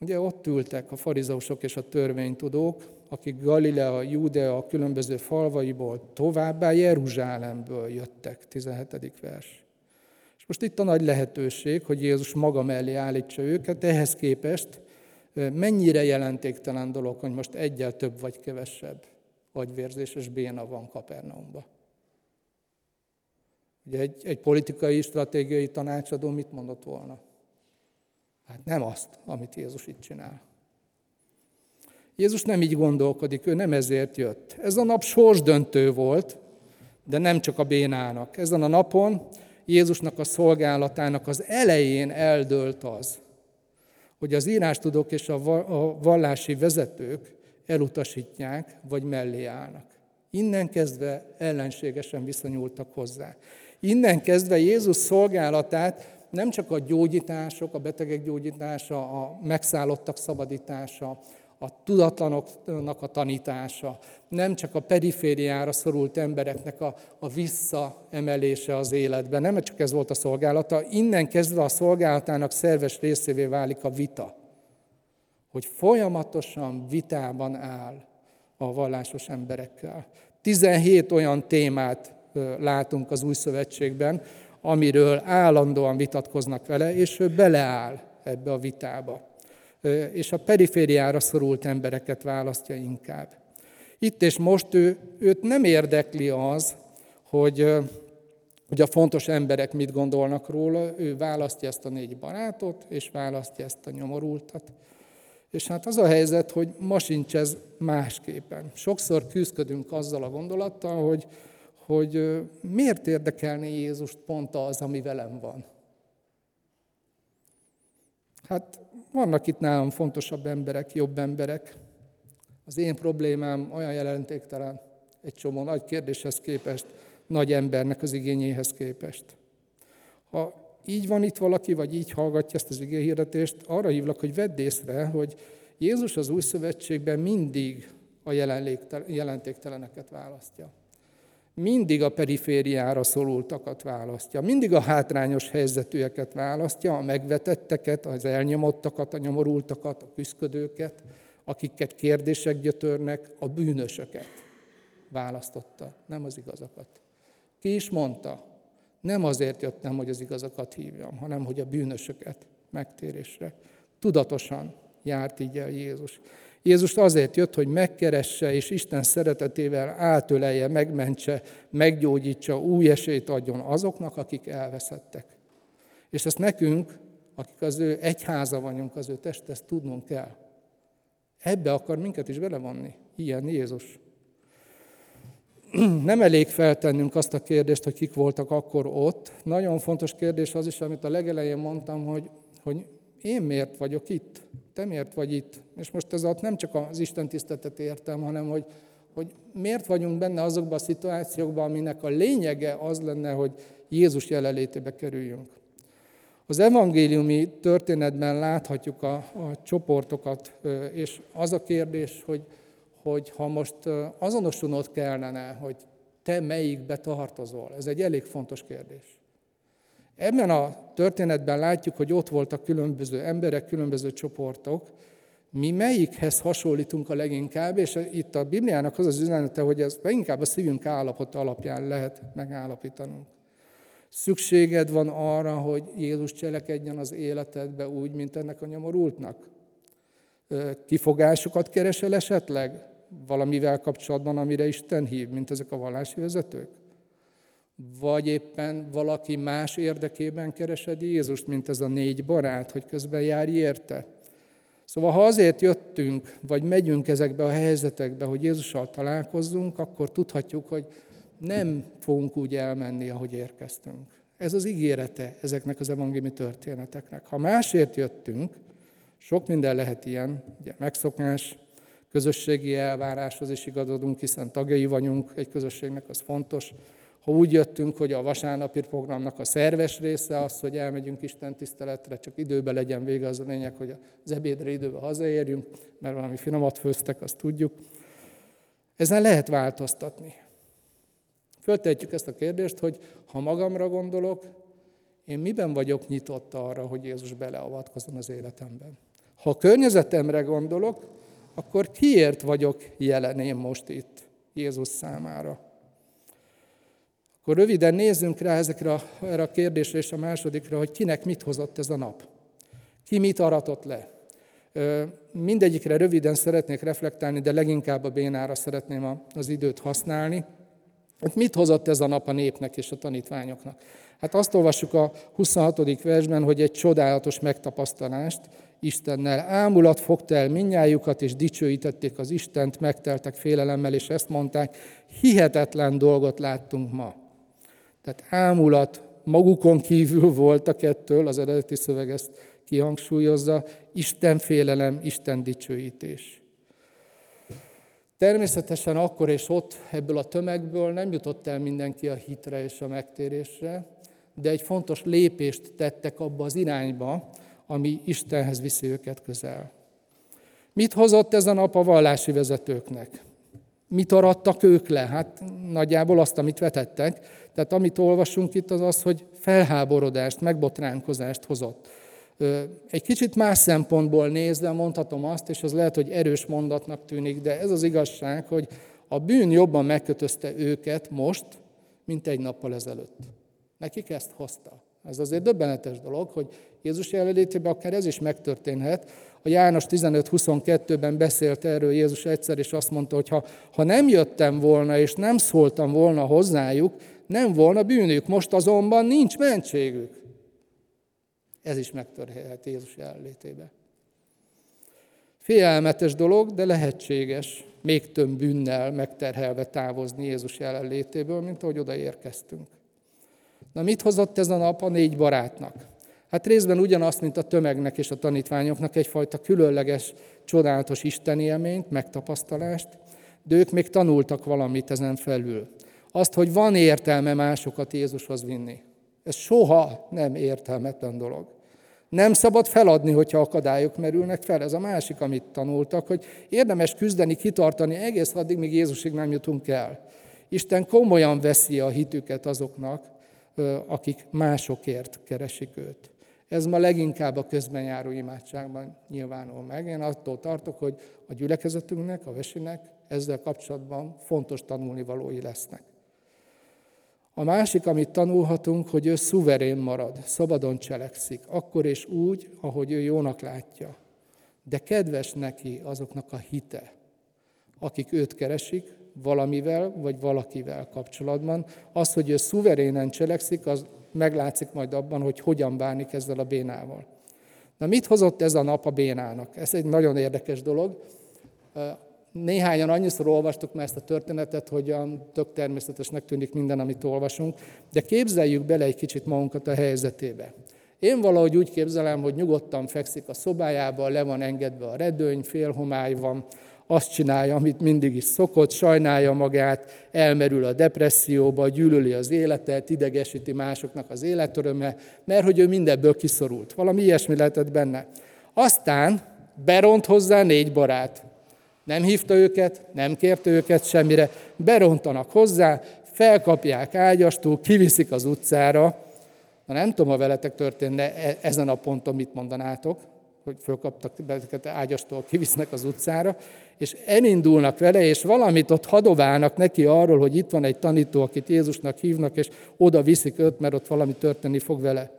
Ugye ott ültek a farizeusok és a törvénytudók, akik Galilea, Judea különböző falvaiból, továbbá Jeruzsálemből jöttek, 17. vers. És most itt a nagy lehetőség, hogy Jézus maga mellé állítsa őket, ehhez képest mennyire jelentéktelen dolog, hogy most egyel több vagy kevesebb agyvérzéses béna van Kapernaumban. Ugye egy, egy politikai, stratégiai tanácsadó mit mondott volna? Hát nem azt, amit Jézus itt csinál. Jézus nem így gondolkodik, ő nem ezért jött. Ez a nap sorsdöntő volt, de nem csak a bénának. Ezen a napon Jézusnak a szolgálatának az elején eldőlt az, hogy az írástudók és a vallási vezetők elutasítják, vagy mellé állnak. Innen kezdve ellenségesen viszonyultak hozzá. Innen kezdve Jézus szolgálatát nem csak a gyógyítások, a betegek gyógyítása, a megszállottak szabadítása, a tudatlanoknak a tanítása, nem csak a perifériára szorult embereknek a, a visszaemelése az életben, nem csak ez volt a szolgálata, innen kezdve a szolgálatának szerves részévé válik a vita. Hogy folyamatosan vitában áll a vallásos emberekkel. 17 olyan témát látunk az új szövetségben, amiről állandóan vitatkoznak vele, és ő beleáll ebbe a vitába. És a perifériára szorult embereket választja inkább. Itt és most ő, őt nem érdekli az, hogy, hogy a fontos emberek mit gondolnak róla, ő választja ezt a négy barátot, és választja ezt a nyomorultat. És hát az a helyzet, hogy ma sincs ez másképpen. Sokszor küzdködünk azzal a gondolattal, hogy, hogy miért érdekelni Jézust pont az, ami velem van. Hát vannak itt nálam fontosabb emberek, jobb emberek. Az én problémám olyan jelentéktelen egy csomó nagy kérdéshez képest, nagy embernek az igényéhez képest. Ha így van itt valaki, vagy így hallgatja ezt az igéhirdetést, arra hívlak, hogy vedd észre, hogy Jézus az új szövetségben mindig a jelentékteleneket választja mindig a perifériára szorultakat választja, mindig a hátrányos helyzetűeket választja, a megvetetteket, az elnyomottakat, a nyomorultakat, a küzdködőket, akiket kérdések gyötörnek, a bűnösöket választotta, nem az igazakat. Ki is mondta, nem azért jöttem, hogy az igazakat hívjam, hanem hogy a bűnösöket megtérésre. Tudatosan járt így el Jézus. Jézus azért jött, hogy megkeresse és Isten szeretetével átölelje, megmentse, meggyógyítsa, új esélyt adjon azoknak, akik elveszettek. És ezt nekünk, akik az ő egyháza vagyunk, az ő test, ezt tudnunk kell. Ebbe akar minket is belevonni. Ilyen Jézus. Nem elég feltennünk azt a kérdést, hogy kik voltak akkor ott. Nagyon fontos kérdés az is, amit a legelején mondtam, hogy, hogy én miért vagyok itt? Te miért vagy itt? És most ez alatt nem csak az Isten tiszteletet értem, hanem hogy, hogy miért vagyunk benne azokban a szituációkban, aminek a lényege az lenne, hogy Jézus jelenlétébe kerüljünk. Az evangéliumi történetben láthatjuk a, a csoportokat, és az a kérdés, hogy, hogy ha most azonosulnod kellene, hogy te melyikbe tartozol, ez egy elég fontos kérdés. Ebben a történetben látjuk, hogy ott voltak különböző emberek, különböző csoportok. Mi melyikhez hasonlítunk a leginkább, és itt a Bibliának az az üzenete, hogy ez leginkább a szívünk állapota alapján lehet megállapítanunk. Szükséged van arra, hogy Jézus cselekedjen az életedbe úgy, mint ennek a nyomorultnak? Kifogásokat keresel esetleg valamivel kapcsolatban, amire Isten hív, mint ezek a vallási vezetők? Vagy éppen valaki más érdekében keresed Jézust, mint ez a négy barát, hogy közben járj érte. Szóval ha azért jöttünk, vagy megyünk ezekbe a helyzetekbe, hogy Jézussal találkozzunk, akkor tudhatjuk, hogy nem fogunk úgy elmenni, ahogy érkeztünk. Ez az ígérete ezeknek az evangéliumi történeteknek. Ha másért jöttünk, sok minden lehet ilyen, ugye megszokás, közösségi elváráshoz is igazodunk, hiszen tagjai vagyunk egy közösségnek, az fontos, ha úgy jöttünk, hogy a vasárnapi programnak a szerves része az, hogy elmegyünk Isten tiszteletre, csak időben legyen vége, az a lényeg, hogy az ebédre időben hazaérjünk, mert valami finomat főztek, azt tudjuk. Ezen lehet változtatni. Föltehetjük ezt a kérdést, hogy ha magamra gondolok, én miben vagyok nyitott arra, hogy Jézus beleavatkozzon az életemben. Ha a környezetemre gondolok, akkor kiért vagyok jelen én most itt Jézus számára? Akkor röviden nézzünk rá ezekre a, erre a kérdésre és a másodikra, hogy kinek mit hozott ez a nap. Ki mit aratott le. Mindegyikre röviden szeretnék reflektálni, de leginkább a bénára szeretném az időt használni. Mit hozott ez a nap a népnek és a tanítványoknak? Hát azt olvassuk a 26. versben, hogy egy csodálatos megtapasztalást Istennel. Ámulat fogta el minnyájukat, és dicsőítették az Istent, megteltek félelemmel, és ezt mondták, hihetetlen dolgot láttunk ma. Tehát ámulat magukon kívül voltak ettől, az eredeti szöveg ezt kihangsúlyozza, Isten félelem, Isten dicsőítés. Természetesen akkor és ott ebből a tömegből nem jutott el mindenki a hitre és a megtérésre, de egy fontos lépést tettek abba az irányba, ami Istenhez viszi őket közel. Mit hozott ez a nap a vallási vezetőknek? Mit arattak ők le? Hát nagyjából azt, amit vetettek. Tehát amit olvasunk itt, az az, hogy felháborodást, megbotránkozást hozott. Egy kicsit más szempontból nézve mondhatom azt, és az lehet, hogy erős mondatnak tűnik, de ez az igazság, hogy a bűn jobban megkötözte őket most, mint egy nappal ezelőtt. Nekik ezt hozta. Ez azért döbbenetes dolog, hogy Jézus jelenlétében akár ez is megtörténhet. A János 15-22-ben beszélt erről Jézus egyszer, és azt mondta, hogy ha, ha nem jöttem volna, és nem szóltam volna hozzájuk, nem volna bűnük. Most azonban nincs mentségük. Ez is megtörténhet Jézus jelenlétében. Félelmetes dolog, de lehetséges még több bűnnel megterhelve távozni Jézus jelenlétéből, mint ahogy odaérkeztünk. Na mit hozott ez a nap a négy barátnak? Hát részben ugyanazt, mint a tömegnek és a tanítványoknak, egyfajta különleges, csodálatos isteni élményt, megtapasztalást, de ők még tanultak valamit ezen felül. Azt, hogy van értelme másokat Jézushoz vinni. Ez soha nem értelmetlen dolog. Nem szabad feladni, hogyha akadályok merülnek fel. Ez a másik, amit tanultak, hogy érdemes küzdeni, kitartani egész addig, míg Jézusig nem jutunk el. Isten komolyan veszi a hitüket azoknak, akik másokért keresik őt. Ez ma leginkább a közben járó imádságban nyilvánul meg. Én attól tartok, hogy a gyülekezetünknek, a vesinek ezzel kapcsolatban fontos tanulnivalói lesznek. A másik, amit tanulhatunk, hogy ő szuverén marad, szabadon cselekszik, akkor és úgy, ahogy ő jónak látja. De kedves neki azoknak a hite, akik őt keresik, valamivel vagy valakivel kapcsolatban. Az, hogy ő szuverénen cselekszik, az meglátszik majd abban, hogy hogyan bánik ezzel a bénával. Na mit hozott ez a nap a bénának? Ez egy nagyon érdekes dolog. Néhányan annyiszor olvastuk már ezt a történetet, hogy tök természetesnek tűnik minden, amit olvasunk, de képzeljük bele egy kicsit magunkat a helyzetébe. Én valahogy úgy képzelem, hogy nyugodtan fekszik a szobájába, le van engedve a redőny, félhomály van, azt csinálja, amit mindig is szokott, sajnálja magát, elmerül a depresszióba, gyűlöli az életet, idegesíti másoknak az életöröme, mert hogy ő mindebből kiszorult. Valami ilyesmi lehetett benne. Aztán beront hozzá négy barát. Nem hívta őket, nem kérte őket semmire, berontanak hozzá, felkapják ágyastól, kiviszik az utcára. Na nem tudom, ha veletek történne ezen a ponton mit mondanátok, hogy fölkaptak benneteket ágyastól, kivisznek az utcára, és elindulnak vele, és valamit ott hadoválnak neki arról, hogy itt van egy tanító, akit Jézusnak hívnak, és oda viszik őt, mert ott valami történni fog vele.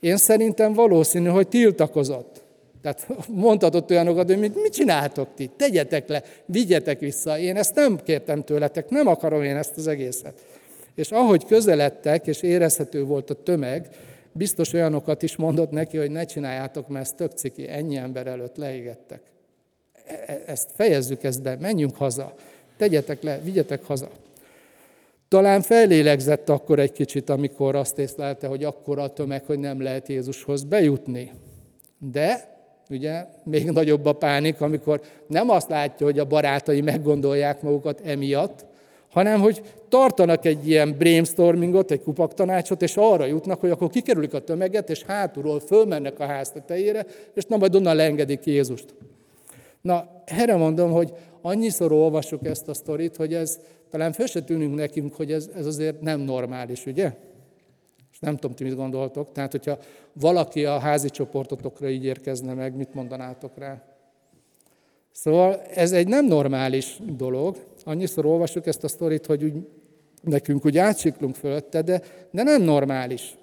Én szerintem valószínű, hogy tiltakozott. Tehát mondhatott olyanokat, hogy mit csináltok ti? Tegyetek le, vigyetek vissza. Én ezt nem kértem tőletek, nem akarom én ezt az egészet. És ahogy közeledtek, és érezhető volt a tömeg, biztos olyanokat is mondott neki, hogy ne csináljátok, mert ez tök ciki, ennyi ember előtt leégettek. E, e, ezt fejezzük ezt be, menjünk haza, tegyetek le, vigyetek haza. Talán fellélegzett akkor egy kicsit, amikor azt észlelte, hogy akkor a tömeg, hogy nem lehet Jézushoz bejutni. De ugye még nagyobb a pánik, amikor nem azt látja, hogy a barátai meggondolják magukat emiatt, hanem hogy tartanak egy ilyen brainstormingot, egy kupaktanácsot, és arra jutnak, hogy akkor kikerülik a tömeget, és hátulról fölmennek a ház tetejére, és na majd onnan leengedik Jézust. Na, erre mondom, hogy annyiszor olvassuk ezt a sztorit, hogy ez talán föl se tűnünk nekünk, hogy ez, ez azért nem normális, ugye? És nem tudom, ti mit gondoltok. Tehát, hogyha valaki a házi csoportotokra így érkezne meg, mit mondanátok rá? Szóval ez egy nem normális dolog. Annyiszor olvasjuk ezt a sztorit, hogy úgy, nekünk úgy átsiklunk fölötte, de, de nem normális.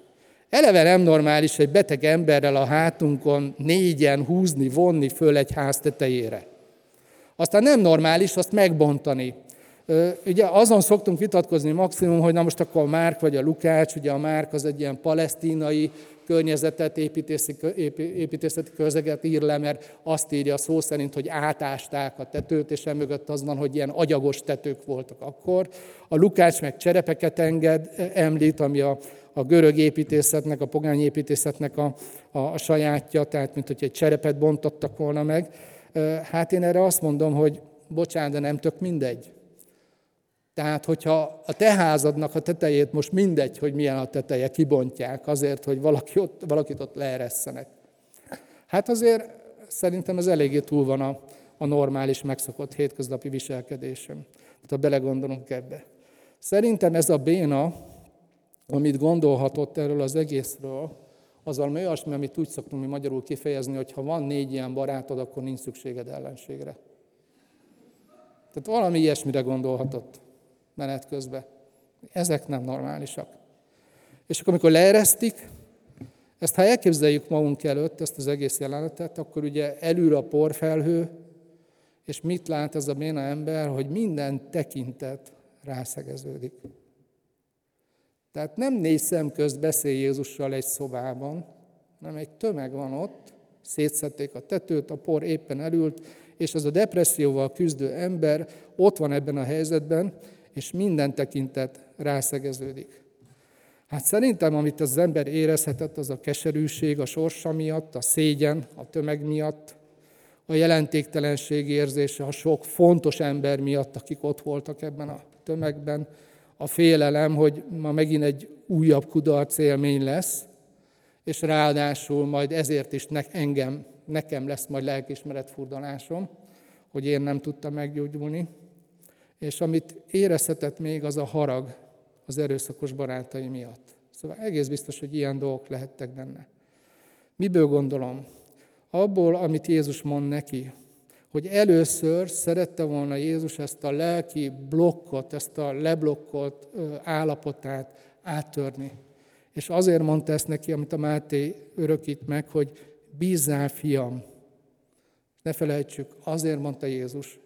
Eleve nem normális egy beteg emberrel a hátunkon négyen húzni, vonni föl egy ház tetejére. Aztán nem normális azt megbontani. Ugye azon szoktunk vitatkozni maximum, hogy na most akkor a Márk vagy a Lukács, ugye a Márk az egy ilyen palesztinai környezetet, építészeti közeget ír le, mert azt írja szó szerint, hogy átásták a tetőt, és emögött az van, hogy ilyen agyagos tetők voltak akkor. A Lukács meg cserepeket enged, említ, ami a, a görög építészetnek, a pogány építészetnek a, a, a sajátja, tehát mint hogy egy cserepet bontottak volna meg. Hát én erre azt mondom, hogy bocsánat, de nem tök mindegy. Tehát, hogyha a te házadnak a tetejét most mindegy, hogy milyen a teteje, kibontják azért, hogy valaki ott, valakit ott leeresszenek. Hát azért szerintem ez eléggé túl van a, a normális, megszokott hétköznapi viselkedésem. Tehát ha belegondolunk ebbe. Szerintem ez a béna, amit gondolhatott erről az egészről, az valami olyasmi, amit úgy szoktunk mi magyarul kifejezni, hogy ha van négy ilyen barátod, akkor nincs szükséged ellenségre. Tehát valami ilyesmire gondolhatott menet közben. Ezek nem normálisak. És akkor, amikor leeresztik, ezt ha elképzeljük magunk előtt, ezt az egész jelenetet, akkor ugye elül a porfelhő, és mit lát ez a béna ember, hogy minden tekintet rászegeződik. Tehát nem négy szem közt beszél Jézussal egy szobában, hanem egy tömeg van ott, szétszették a tetőt, a por éppen elült, és ez a depresszióval küzdő ember ott van ebben a helyzetben, és minden tekintet rászegeződik. Hát szerintem, amit az ember érezhetett, az a keserűség a sorsa miatt, a szégyen a tömeg miatt, a jelentéktelenség érzése a sok fontos ember miatt, akik ott voltak ebben a tömegben, a félelem, hogy ma megint egy újabb kudarc élmény lesz, és ráadásul majd ezért is ne, engem, nekem lesz majd lelkismeret furdalásom, hogy én nem tudtam meggyógyulni és amit érezhetett még, az a harag az erőszakos barátai miatt. Szóval egész biztos, hogy ilyen dolgok lehettek benne. Miből gondolom? Abból, amit Jézus mond neki, hogy először szerette volna Jézus ezt a lelki blokkot, ezt a leblokkolt állapotát áttörni. És azért mondta ezt neki, amit a Máté örökít meg, hogy bízzál, fiam. Ne felejtsük, azért mondta Jézus,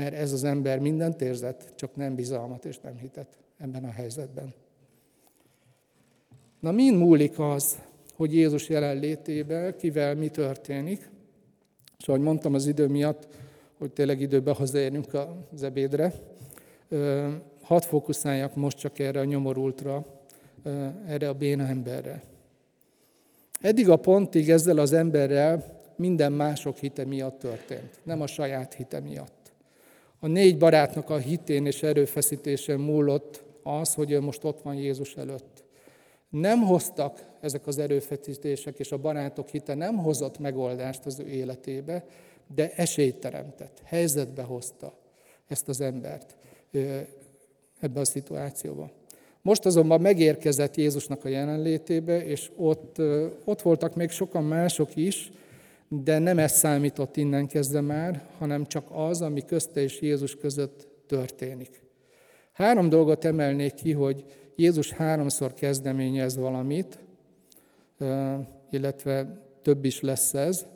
mert ez az ember mindent érzett, csak nem bizalmat és nem hitet ebben a helyzetben. Na, min múlik az, hogy Jézus jelenlétében kivel mi történik? És ahogy mondtam az idő miatt, hogy tényleg időben hazaérjünk az ebédre, hadd fókuszáljak most csak erre a nyomorultra, erre a béna emberre. Eddig a pontig ezzel az emberrel minden mások hite miatt történt, nem a saját hite miatt. A négy barátnak a hitén és erőfeszítésen múlott az, hogy ő most ott van Jézus előtt. Nem hoztak ezek az erőfeszítések, és a barátok hite nem hozott megoldást az ő életébe, de esélyt teremtett, helyzetbe hozta ezt az embert ebbe a szituációba. Most azonban megérkezett Jézusnak a jelenlétébe, és ott, ott voltak még sokan mások is, de nem ez számított innen kezdve már, hanem csak az, ami közte és Jézus között történik. Három dolgot emelnék ki, hogy Jézus háromszor kezdeményez valamit, illetve több is lesz ez,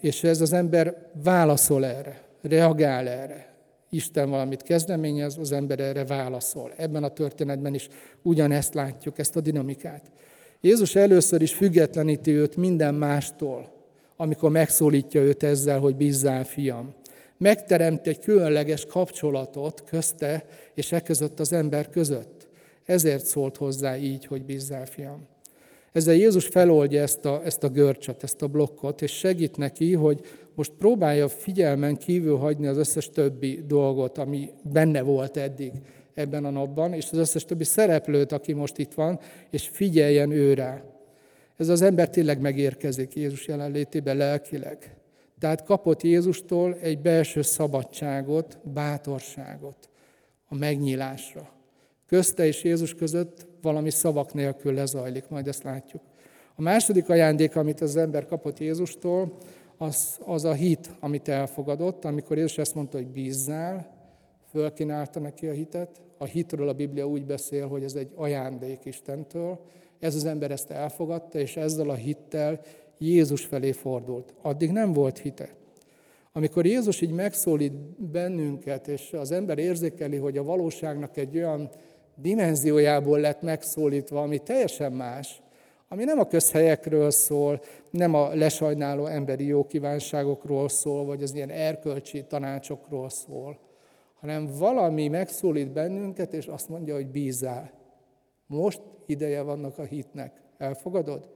és ez az ember válaszol erre, reagál erre. Isten valamit kezdeményez, az ember erre válaszol. Ebben a történetben is ugyanezt látjuk, ezt a dinamikát. Jézus először is függetleníti őt minden mástól, amikor megszólítja őt ezzel, hogy bízzál, fiam. Megteremt egy különleges kapcsolatot közte és e között az ember között. Ezért szólt hozzá így, hogy bízzál, fiam. Ezzel Jézus feloldja ezt a, ezt a görcsöt, ezt a blokkot, és segít neki, hogy most próbálja figyelmen kívül hagyni az összes többi dolgot, ami benne volt eddig ebben a napban, és az összes többi szereplőt, aki most itt van, és figyeljen őre. Ez az ember tényleg megérkezik Jézus jelenlétébe lelkileg. Tehát kapott Jézustól egy belső szabadságot, bátorságot a megnyílásra. Közte és Jézus között valami szavak nélkül lezajlik, majd ezt látjuk. A második ajándék, amit az ember kapott Jézustól, az, az a hit, amit elfogadott, amikor Jézus ezt mondta, hogy bízzál, fölkínálta neki a hitet. A hitről a Biblia úgy beszél, hogy ez egy ajándék Istentől. Ez az ember ezt elfogadta, és ezzel a hittel Jézus felé fordult. Addig nem volt hite. Amikor Jézus így megszólít bennünket, és az ember érzékeli, hogy a valóságnak egy olyan dimenziójából lett megszólítva, ami teljesen más, ami nem a közhelyekről szól, nem a lesajnáló emberi jókívánságokról szól, vagy az ilyen erkölcsi tanácsokról szól, hanem valami megszólít bennünket, és azt mondja, hogy bízál. Most ideje vannak a hitnek. Elfogadod?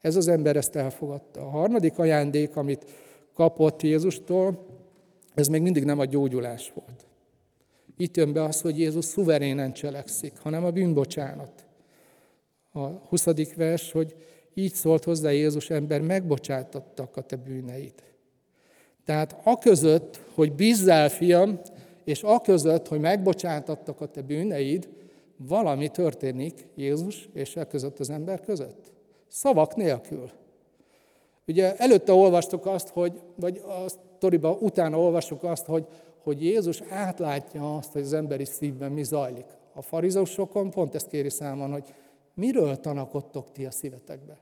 Ez az ember ezt elfogadta. A harmadik ajándék, amit kapott Jézustól, ez még mindig nem a gyógyulás volt. Itt jön be az, hogy Jézus szuverénen cselekszik, hanem a bűnbocsánat. A 20. vers, hogy így szólt hozzá Jézus ember, megbocsátattak a te bűneid. Tehát a között, hogy bízzál, fiam, és a között, hogy megbocsátattak a te bűneid, valami történik Jézus és e között az ember között. Szavak nélkül. Ugye előtte olvastuk azt, hogy, vagy a sztoriba utána olvastuk azt, hogy, hogy Jézus átlátja azt, hogy az emberi szívben mi zajlik. A farizósokon pont ezt kéri számon, hogy miről tanakodtok ti a szívetekbe.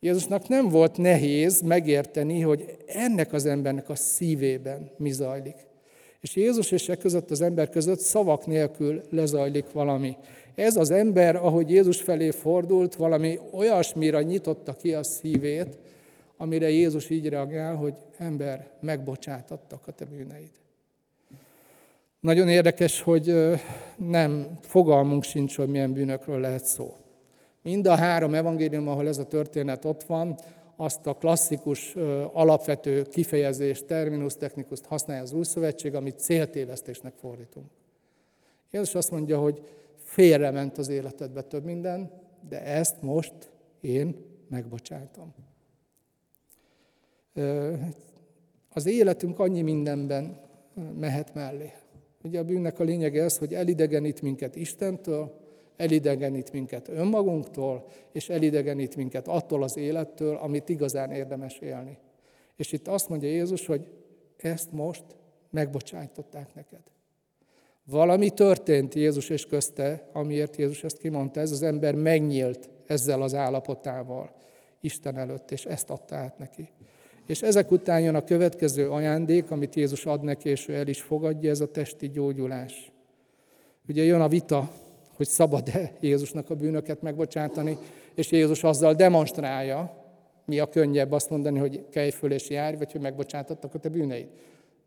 Jézusnak nem volt nehéz megérteni, hogy ennek az embernek a szívében mi zajlik. És Jézus és e között az ember között szavak nélkül lezajlik valami. Ez az ember, ahogy Jézus felé fordult, valami olyasmira nyitotta ki a szívét, amire Jézus így reagál, hogy ember, megbocsátattak a te bűneid. Nagyon érdekes, hogy nem fogalmunk sincs, hogy milyen bűnökről lehet szó. Mind a három evangélium, ahol ez a történet ott van, azt a klasszikus alapvető kifejezést, terminus technikust használja az Új Szövetség, amit céltévesztésnek fordítunk. Jézus azt mondja, hogy félrement az életedbe több minden, de ezt most én megbocsátom. Az életünk annyi mindenben mehet mellé. Ugye a bűnnek a lényege az, hogy elidegenít minket Istentől, elidegenít minket önmagunktól, és elidegenít minket attól az élettől, amit igazán érdemes élni. És itt azt mondja Jézus, hogy ezt most megbocsájtották neked. Valami történt Jézus és közte, amiért Jézus ezt kimondta. Ez az ember megnyílt ezzel az állapotával Isten előtt, és ezt adta át neki. És ezek után jön a következő ajándék, amit Jézus ad neki, és ő el is fogadja, ez a testi gyógyulás. Ugye jön a vita, hogy szabad-e Jézusnak a bűnöket megbocsátani, és Jézus azzal demonstrálja, mi a könnyebb azt mondani, hogy kelj föl és járj, vagy hogy megbocsátattak a te bűneid.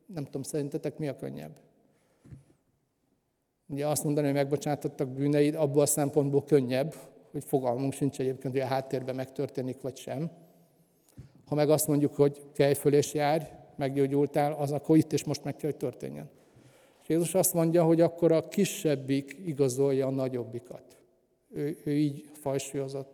Nem tudom, szerintetek mi a könnyebb? Ugye azt mondani, hogy megbocsátattak bűneid, abból a szempontból könnyebb, hogy fogalmunk sincs egyébként, hogy a háttérben megtörténik, vagy sem. Ha meg azt mondjuk, hogy kelj föl és járj, meggyógyultál, az akkor itt és most meg kell, hogy történjen. Jézus azt mondja, hogy akkor a kisebbik igazolja a nagyobbikat. Ő, ő így fajsúlyozott.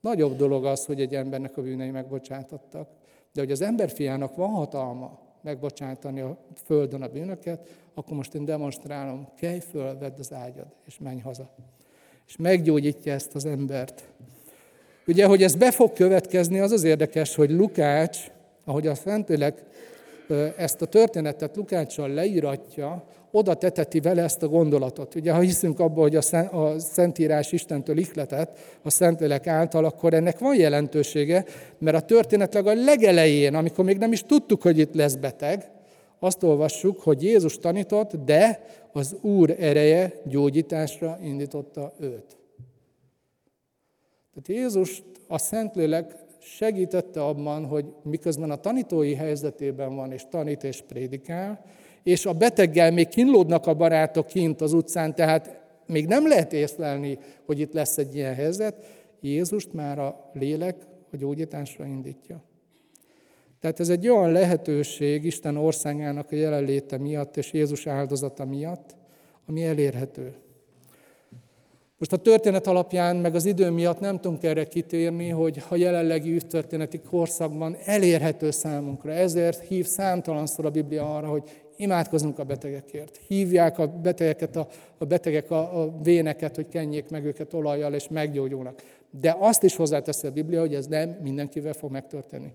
Nagyobb dolog az, hogy egy embernek a bűnei megbocsátattak, de hogy az emberfiának van hatalma megbocsátani a földön a bűnöket, akkor most én demonstrálom, kelj föl, vedd az ágyad, és menj haza. És meggyógyítja ezt az embert. Ugye, hogy ez be fog következni, az az érdekes, hogy Lukács, ahogy a Szentlélek ezt a történetet Lukáccsal leíratja, oda teteti vele ezt a gondolatot. Ugye, ha hiszünk abba, hogy a Szentírás Istentől ihletett, a Szentlélek által, akkor ennek van jelentősége, mert a történetleg a legelején, amikor még nem is tudtuk, hogy itt lesz beteg, azt olvassuk, hogy Jézus tanított, de az Úr ereje gyógyításra indította őt. Tehát Jézus a Szentlélek segítette abban, hogy miközben a tanítói helyzetében van, és tanít és prédikál, és a beteggel még kínlódnak a barátok kint az utcán, tehát még nem lehet észlelni, hogy itt lesz egy ilyen helyzet, Jézust már a lélek a gyógyításra indítja. Tehát ez egy olyan lehetőség Isten országának a jelenléte miatt és Jézus áldozata miatt, ami elérhető. Most a történet alapján, meg az idő miatt nem tudunk erre kitérni, hogy a jelenlegi történeti korszakban elérhető számunkra. Ezért hív számtalanszor a Biblia arra, hogy imádkozunk a betegekért. Hívják a betegeket, a, a betegek a, a véneket, hogy kenjék meg őket olajjal, és meggyógyulnak. De azt is hozzáteszi a Biblia, hogy ez nem mindenkivel fog megtörténni.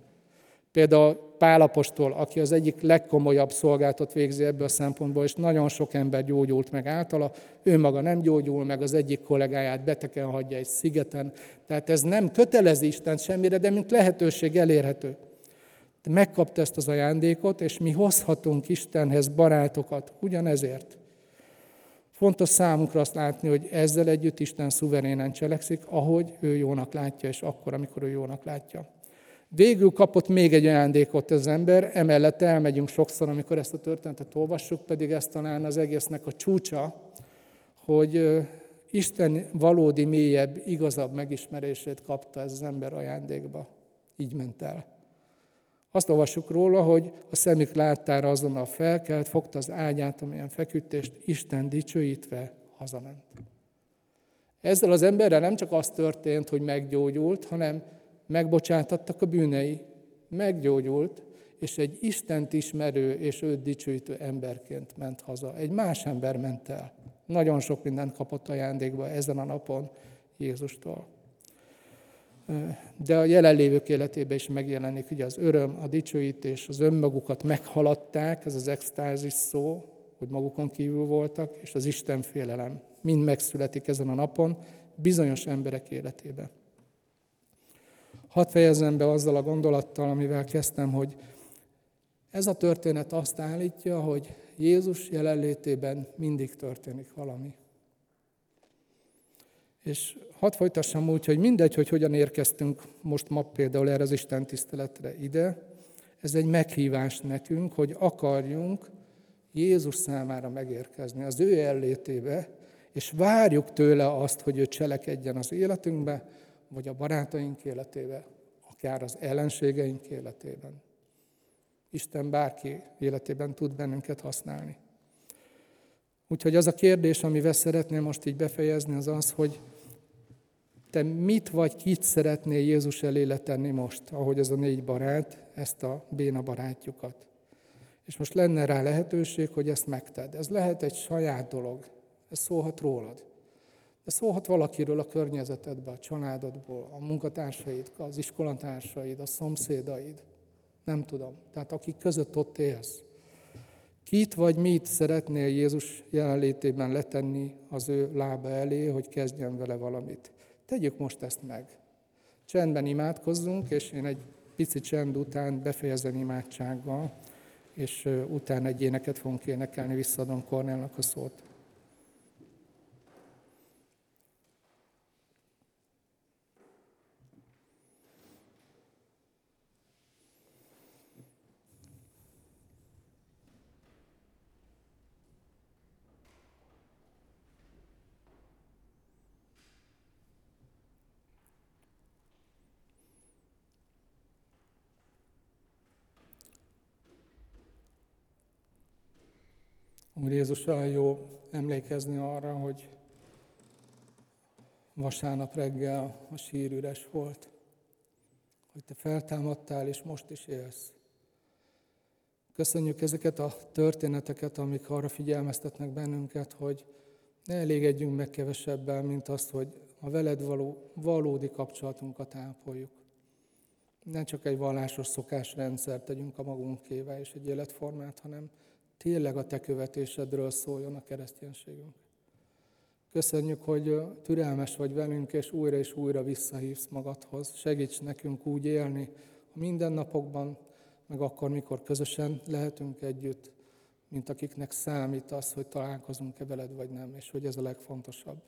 Például Pálapostól, aki az egyik legkomolyabb szolgáltat végzi ebből a szempontból, és nagyon sok ember gyógyult meg általa, ő maga nem gyógyul meg, az egyik kollégáját betegen hagyja egy szigeten. Tehát ez nem kötelezi Isten semmire, de mint lehetőség elérhető. De megkapta ezt az ajándékot, és mi hozhatunk Istenhez barátokat ugyanezért. Fontos számunkra azt látni, hogy ezzel együtt Isten szuverénen cselekszik, ahogy ő jónak látja, és akkor, amikor ő jónak látja. Végül kapott még egy ajándékot az ember, emellett elmegyünk sokszor, amikor ezt a történetet olvassuk, pedig ez talán az egésznek a csúcsa, hogy Isten valódi, mélyebb, igazabb megismerését kapta ez az ember ajándékba. Így ment el. Azt olvassuk róla, hogy a szemük láttára azonnal felkelt, fogta az ágyát, amilyen feküdtést, Isten dicsőítve hazament. Ezzel az emberrel nem csak az történt, hogy meggyógyult, hanem megbocsátattak a bűnei, meggyógyult, és egy Istent ismerő és őt dicsőítő emberként ment haza. Egy más ember ment el. Nagyon sok mindent kapott ajándékba ezen a napon Jézustól. De a jelenlévők életében is megjelenik ugye az öröm, a dicsőítés, az önmagukat meghaladták, ez az extázis szó, hogy magukon kívül voltak, és az Isten félelem mind megszületik ezen a napon bizonyos emberek életében. Hadd fejezzem be azzal a gondolattal, amivel kezdtem, hogy ez a történet azt állítja, hogy Jézus jelenlétében mindig történik valami. És hadd folytassam úgy, hogy mindegy, hogy hogyan érkeztünk most ma például erre az Isten tiszteletre ide, ez egy meghívás nekünk, hogy akarjunk Jézus számára megérkezni, az ő ellétébe, és várjuk tőle azt, hogy ő cselekedjen az életünkbe, vagy a barátaink életébe, akár az ellenségeink életében. Isten bárki életében tud bennünket használni. Úgyhogy az a kérdés, amivel szeretném most így befejezni, az az, hogy te mit vagy kit szeretnél Jézus elé letenni most, ahogy ez a négy barát, ezt a béna barátjukat. És most lenne rá lehetőség, hogy ezt megted. Ez lehet egy saját dolog, ez szólhat rólad. De szólhat valakiről a környezetedben, a családodból, a munkatársaid, az iskolatársaid, a szomszédaid. Nem tudom. Tehát akik között ott élsz. Kit vagy mit szeretnél Jézus jelenlétében letenni az ő lába elé, hogy kezdjen vele valamit? Tegyük most ezt meg. Csendben imádkozzunk, és én egy pici csend után befejezem imádsággal, és utána egy éneket fogunk énekelni, visszadom Kornélnak a szót. Úr Jézus, olyan jó emlékezni arra, hogy vasárnap reggel a sír üres volt, hogy Te feltámadtál, és most is élsz. Köszönjük ezeket a történeteket, amik arra figyelmeztetnek bennünket, hogy ne elégedjünk meg kevesebben, mint azt, hogy a veled való, valódi kapcsolatunkat ápoljuk. Nem csak egy vallásos szokásrendszert tegyünk a magunkével és egy életformát, hanem tényleg a te követésedről szóljon a kereszténységünk. Köszönjük, hogy türelmes vagy velünk, és újra és újra visszahívsz magadhoz. Segíts nekünk úgy élni a mindennapokban, meg akkor, mikor közösen lehetünk együtt, mint akiknek számít az, hogy találkozunk-e veled vagy nem, és hogy ez a legfontosabb.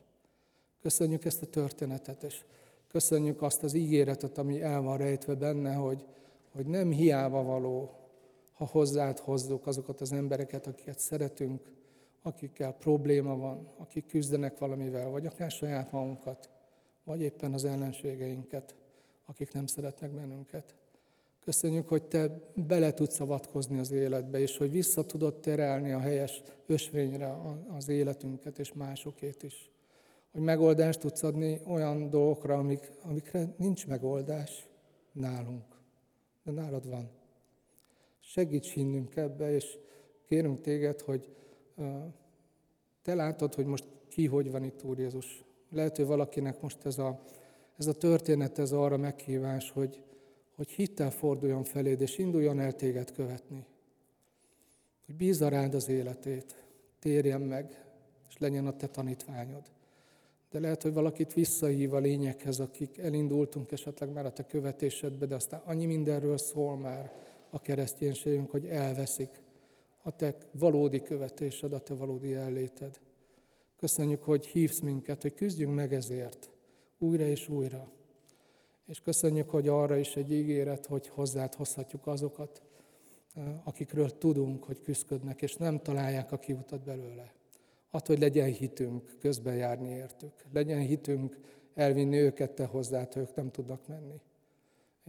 Köszönjük ezt a történetet, és köszönjük azt az ígéretet, ami el van rejtve benne, hogy, hogy nem hiába való ha hozzád hozzuk azokat az embereket, akiket szeretünk, akikkel probléma van, akik küzdenek valamivel, vagy akár saját magunkat, vagy éppen az ellenségeinket, akik nem szeretnek bennünket. Köszönjük, hogy Te bele tudsz avatkozni az életbe, és hogy vissza tudod terelni a helyes ösvényre az életünket és másokét is. Hogy megoldást tudsz adni olyan dolgokra, amik, amikre nincs megoldás nálunk, de nálad van. Segíts hinnünk ebbe, és kérünk téged, hogy te látod, hogy most ki hogy van itt, Úr Jézus. Lehet, hogy valakinek most ez a, ez a történet, ez arra meghívás, hogy, hogy hittel forduljon feléd, és induljon el téged követni. Hogy bízza rád az életét, térjen meg, és legyen a te tanítványod. De lehet, hogy valakit visszahív a lényekhez, akik elindultunk esetleg már a te követésedbe, de aztán annyi mindenről szól már, a kereszténységünk, hogy elveszik a te valódi követésed, a te valódi jelléted. Köszönjük, hogy hívsz minket, hogy küzdjünk meg ezért, újra és újra. És köszönjük, hogy arra is egy ígéret, hogy hozzád hozhatjuk azokat, akikről tudunk, hogy küzdködnek, és nem találják a kiutat belőle. Add, hogy legyen hitünk közben járni értük. Legyen hitünk elvinni őket te hozzád, ha ők nem tudnak menni.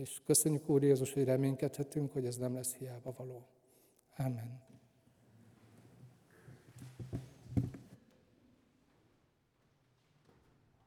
És köszönjük Úr Jézus, hogy reménykedhetünk, hogy ez nem lesz hiába való. Amen.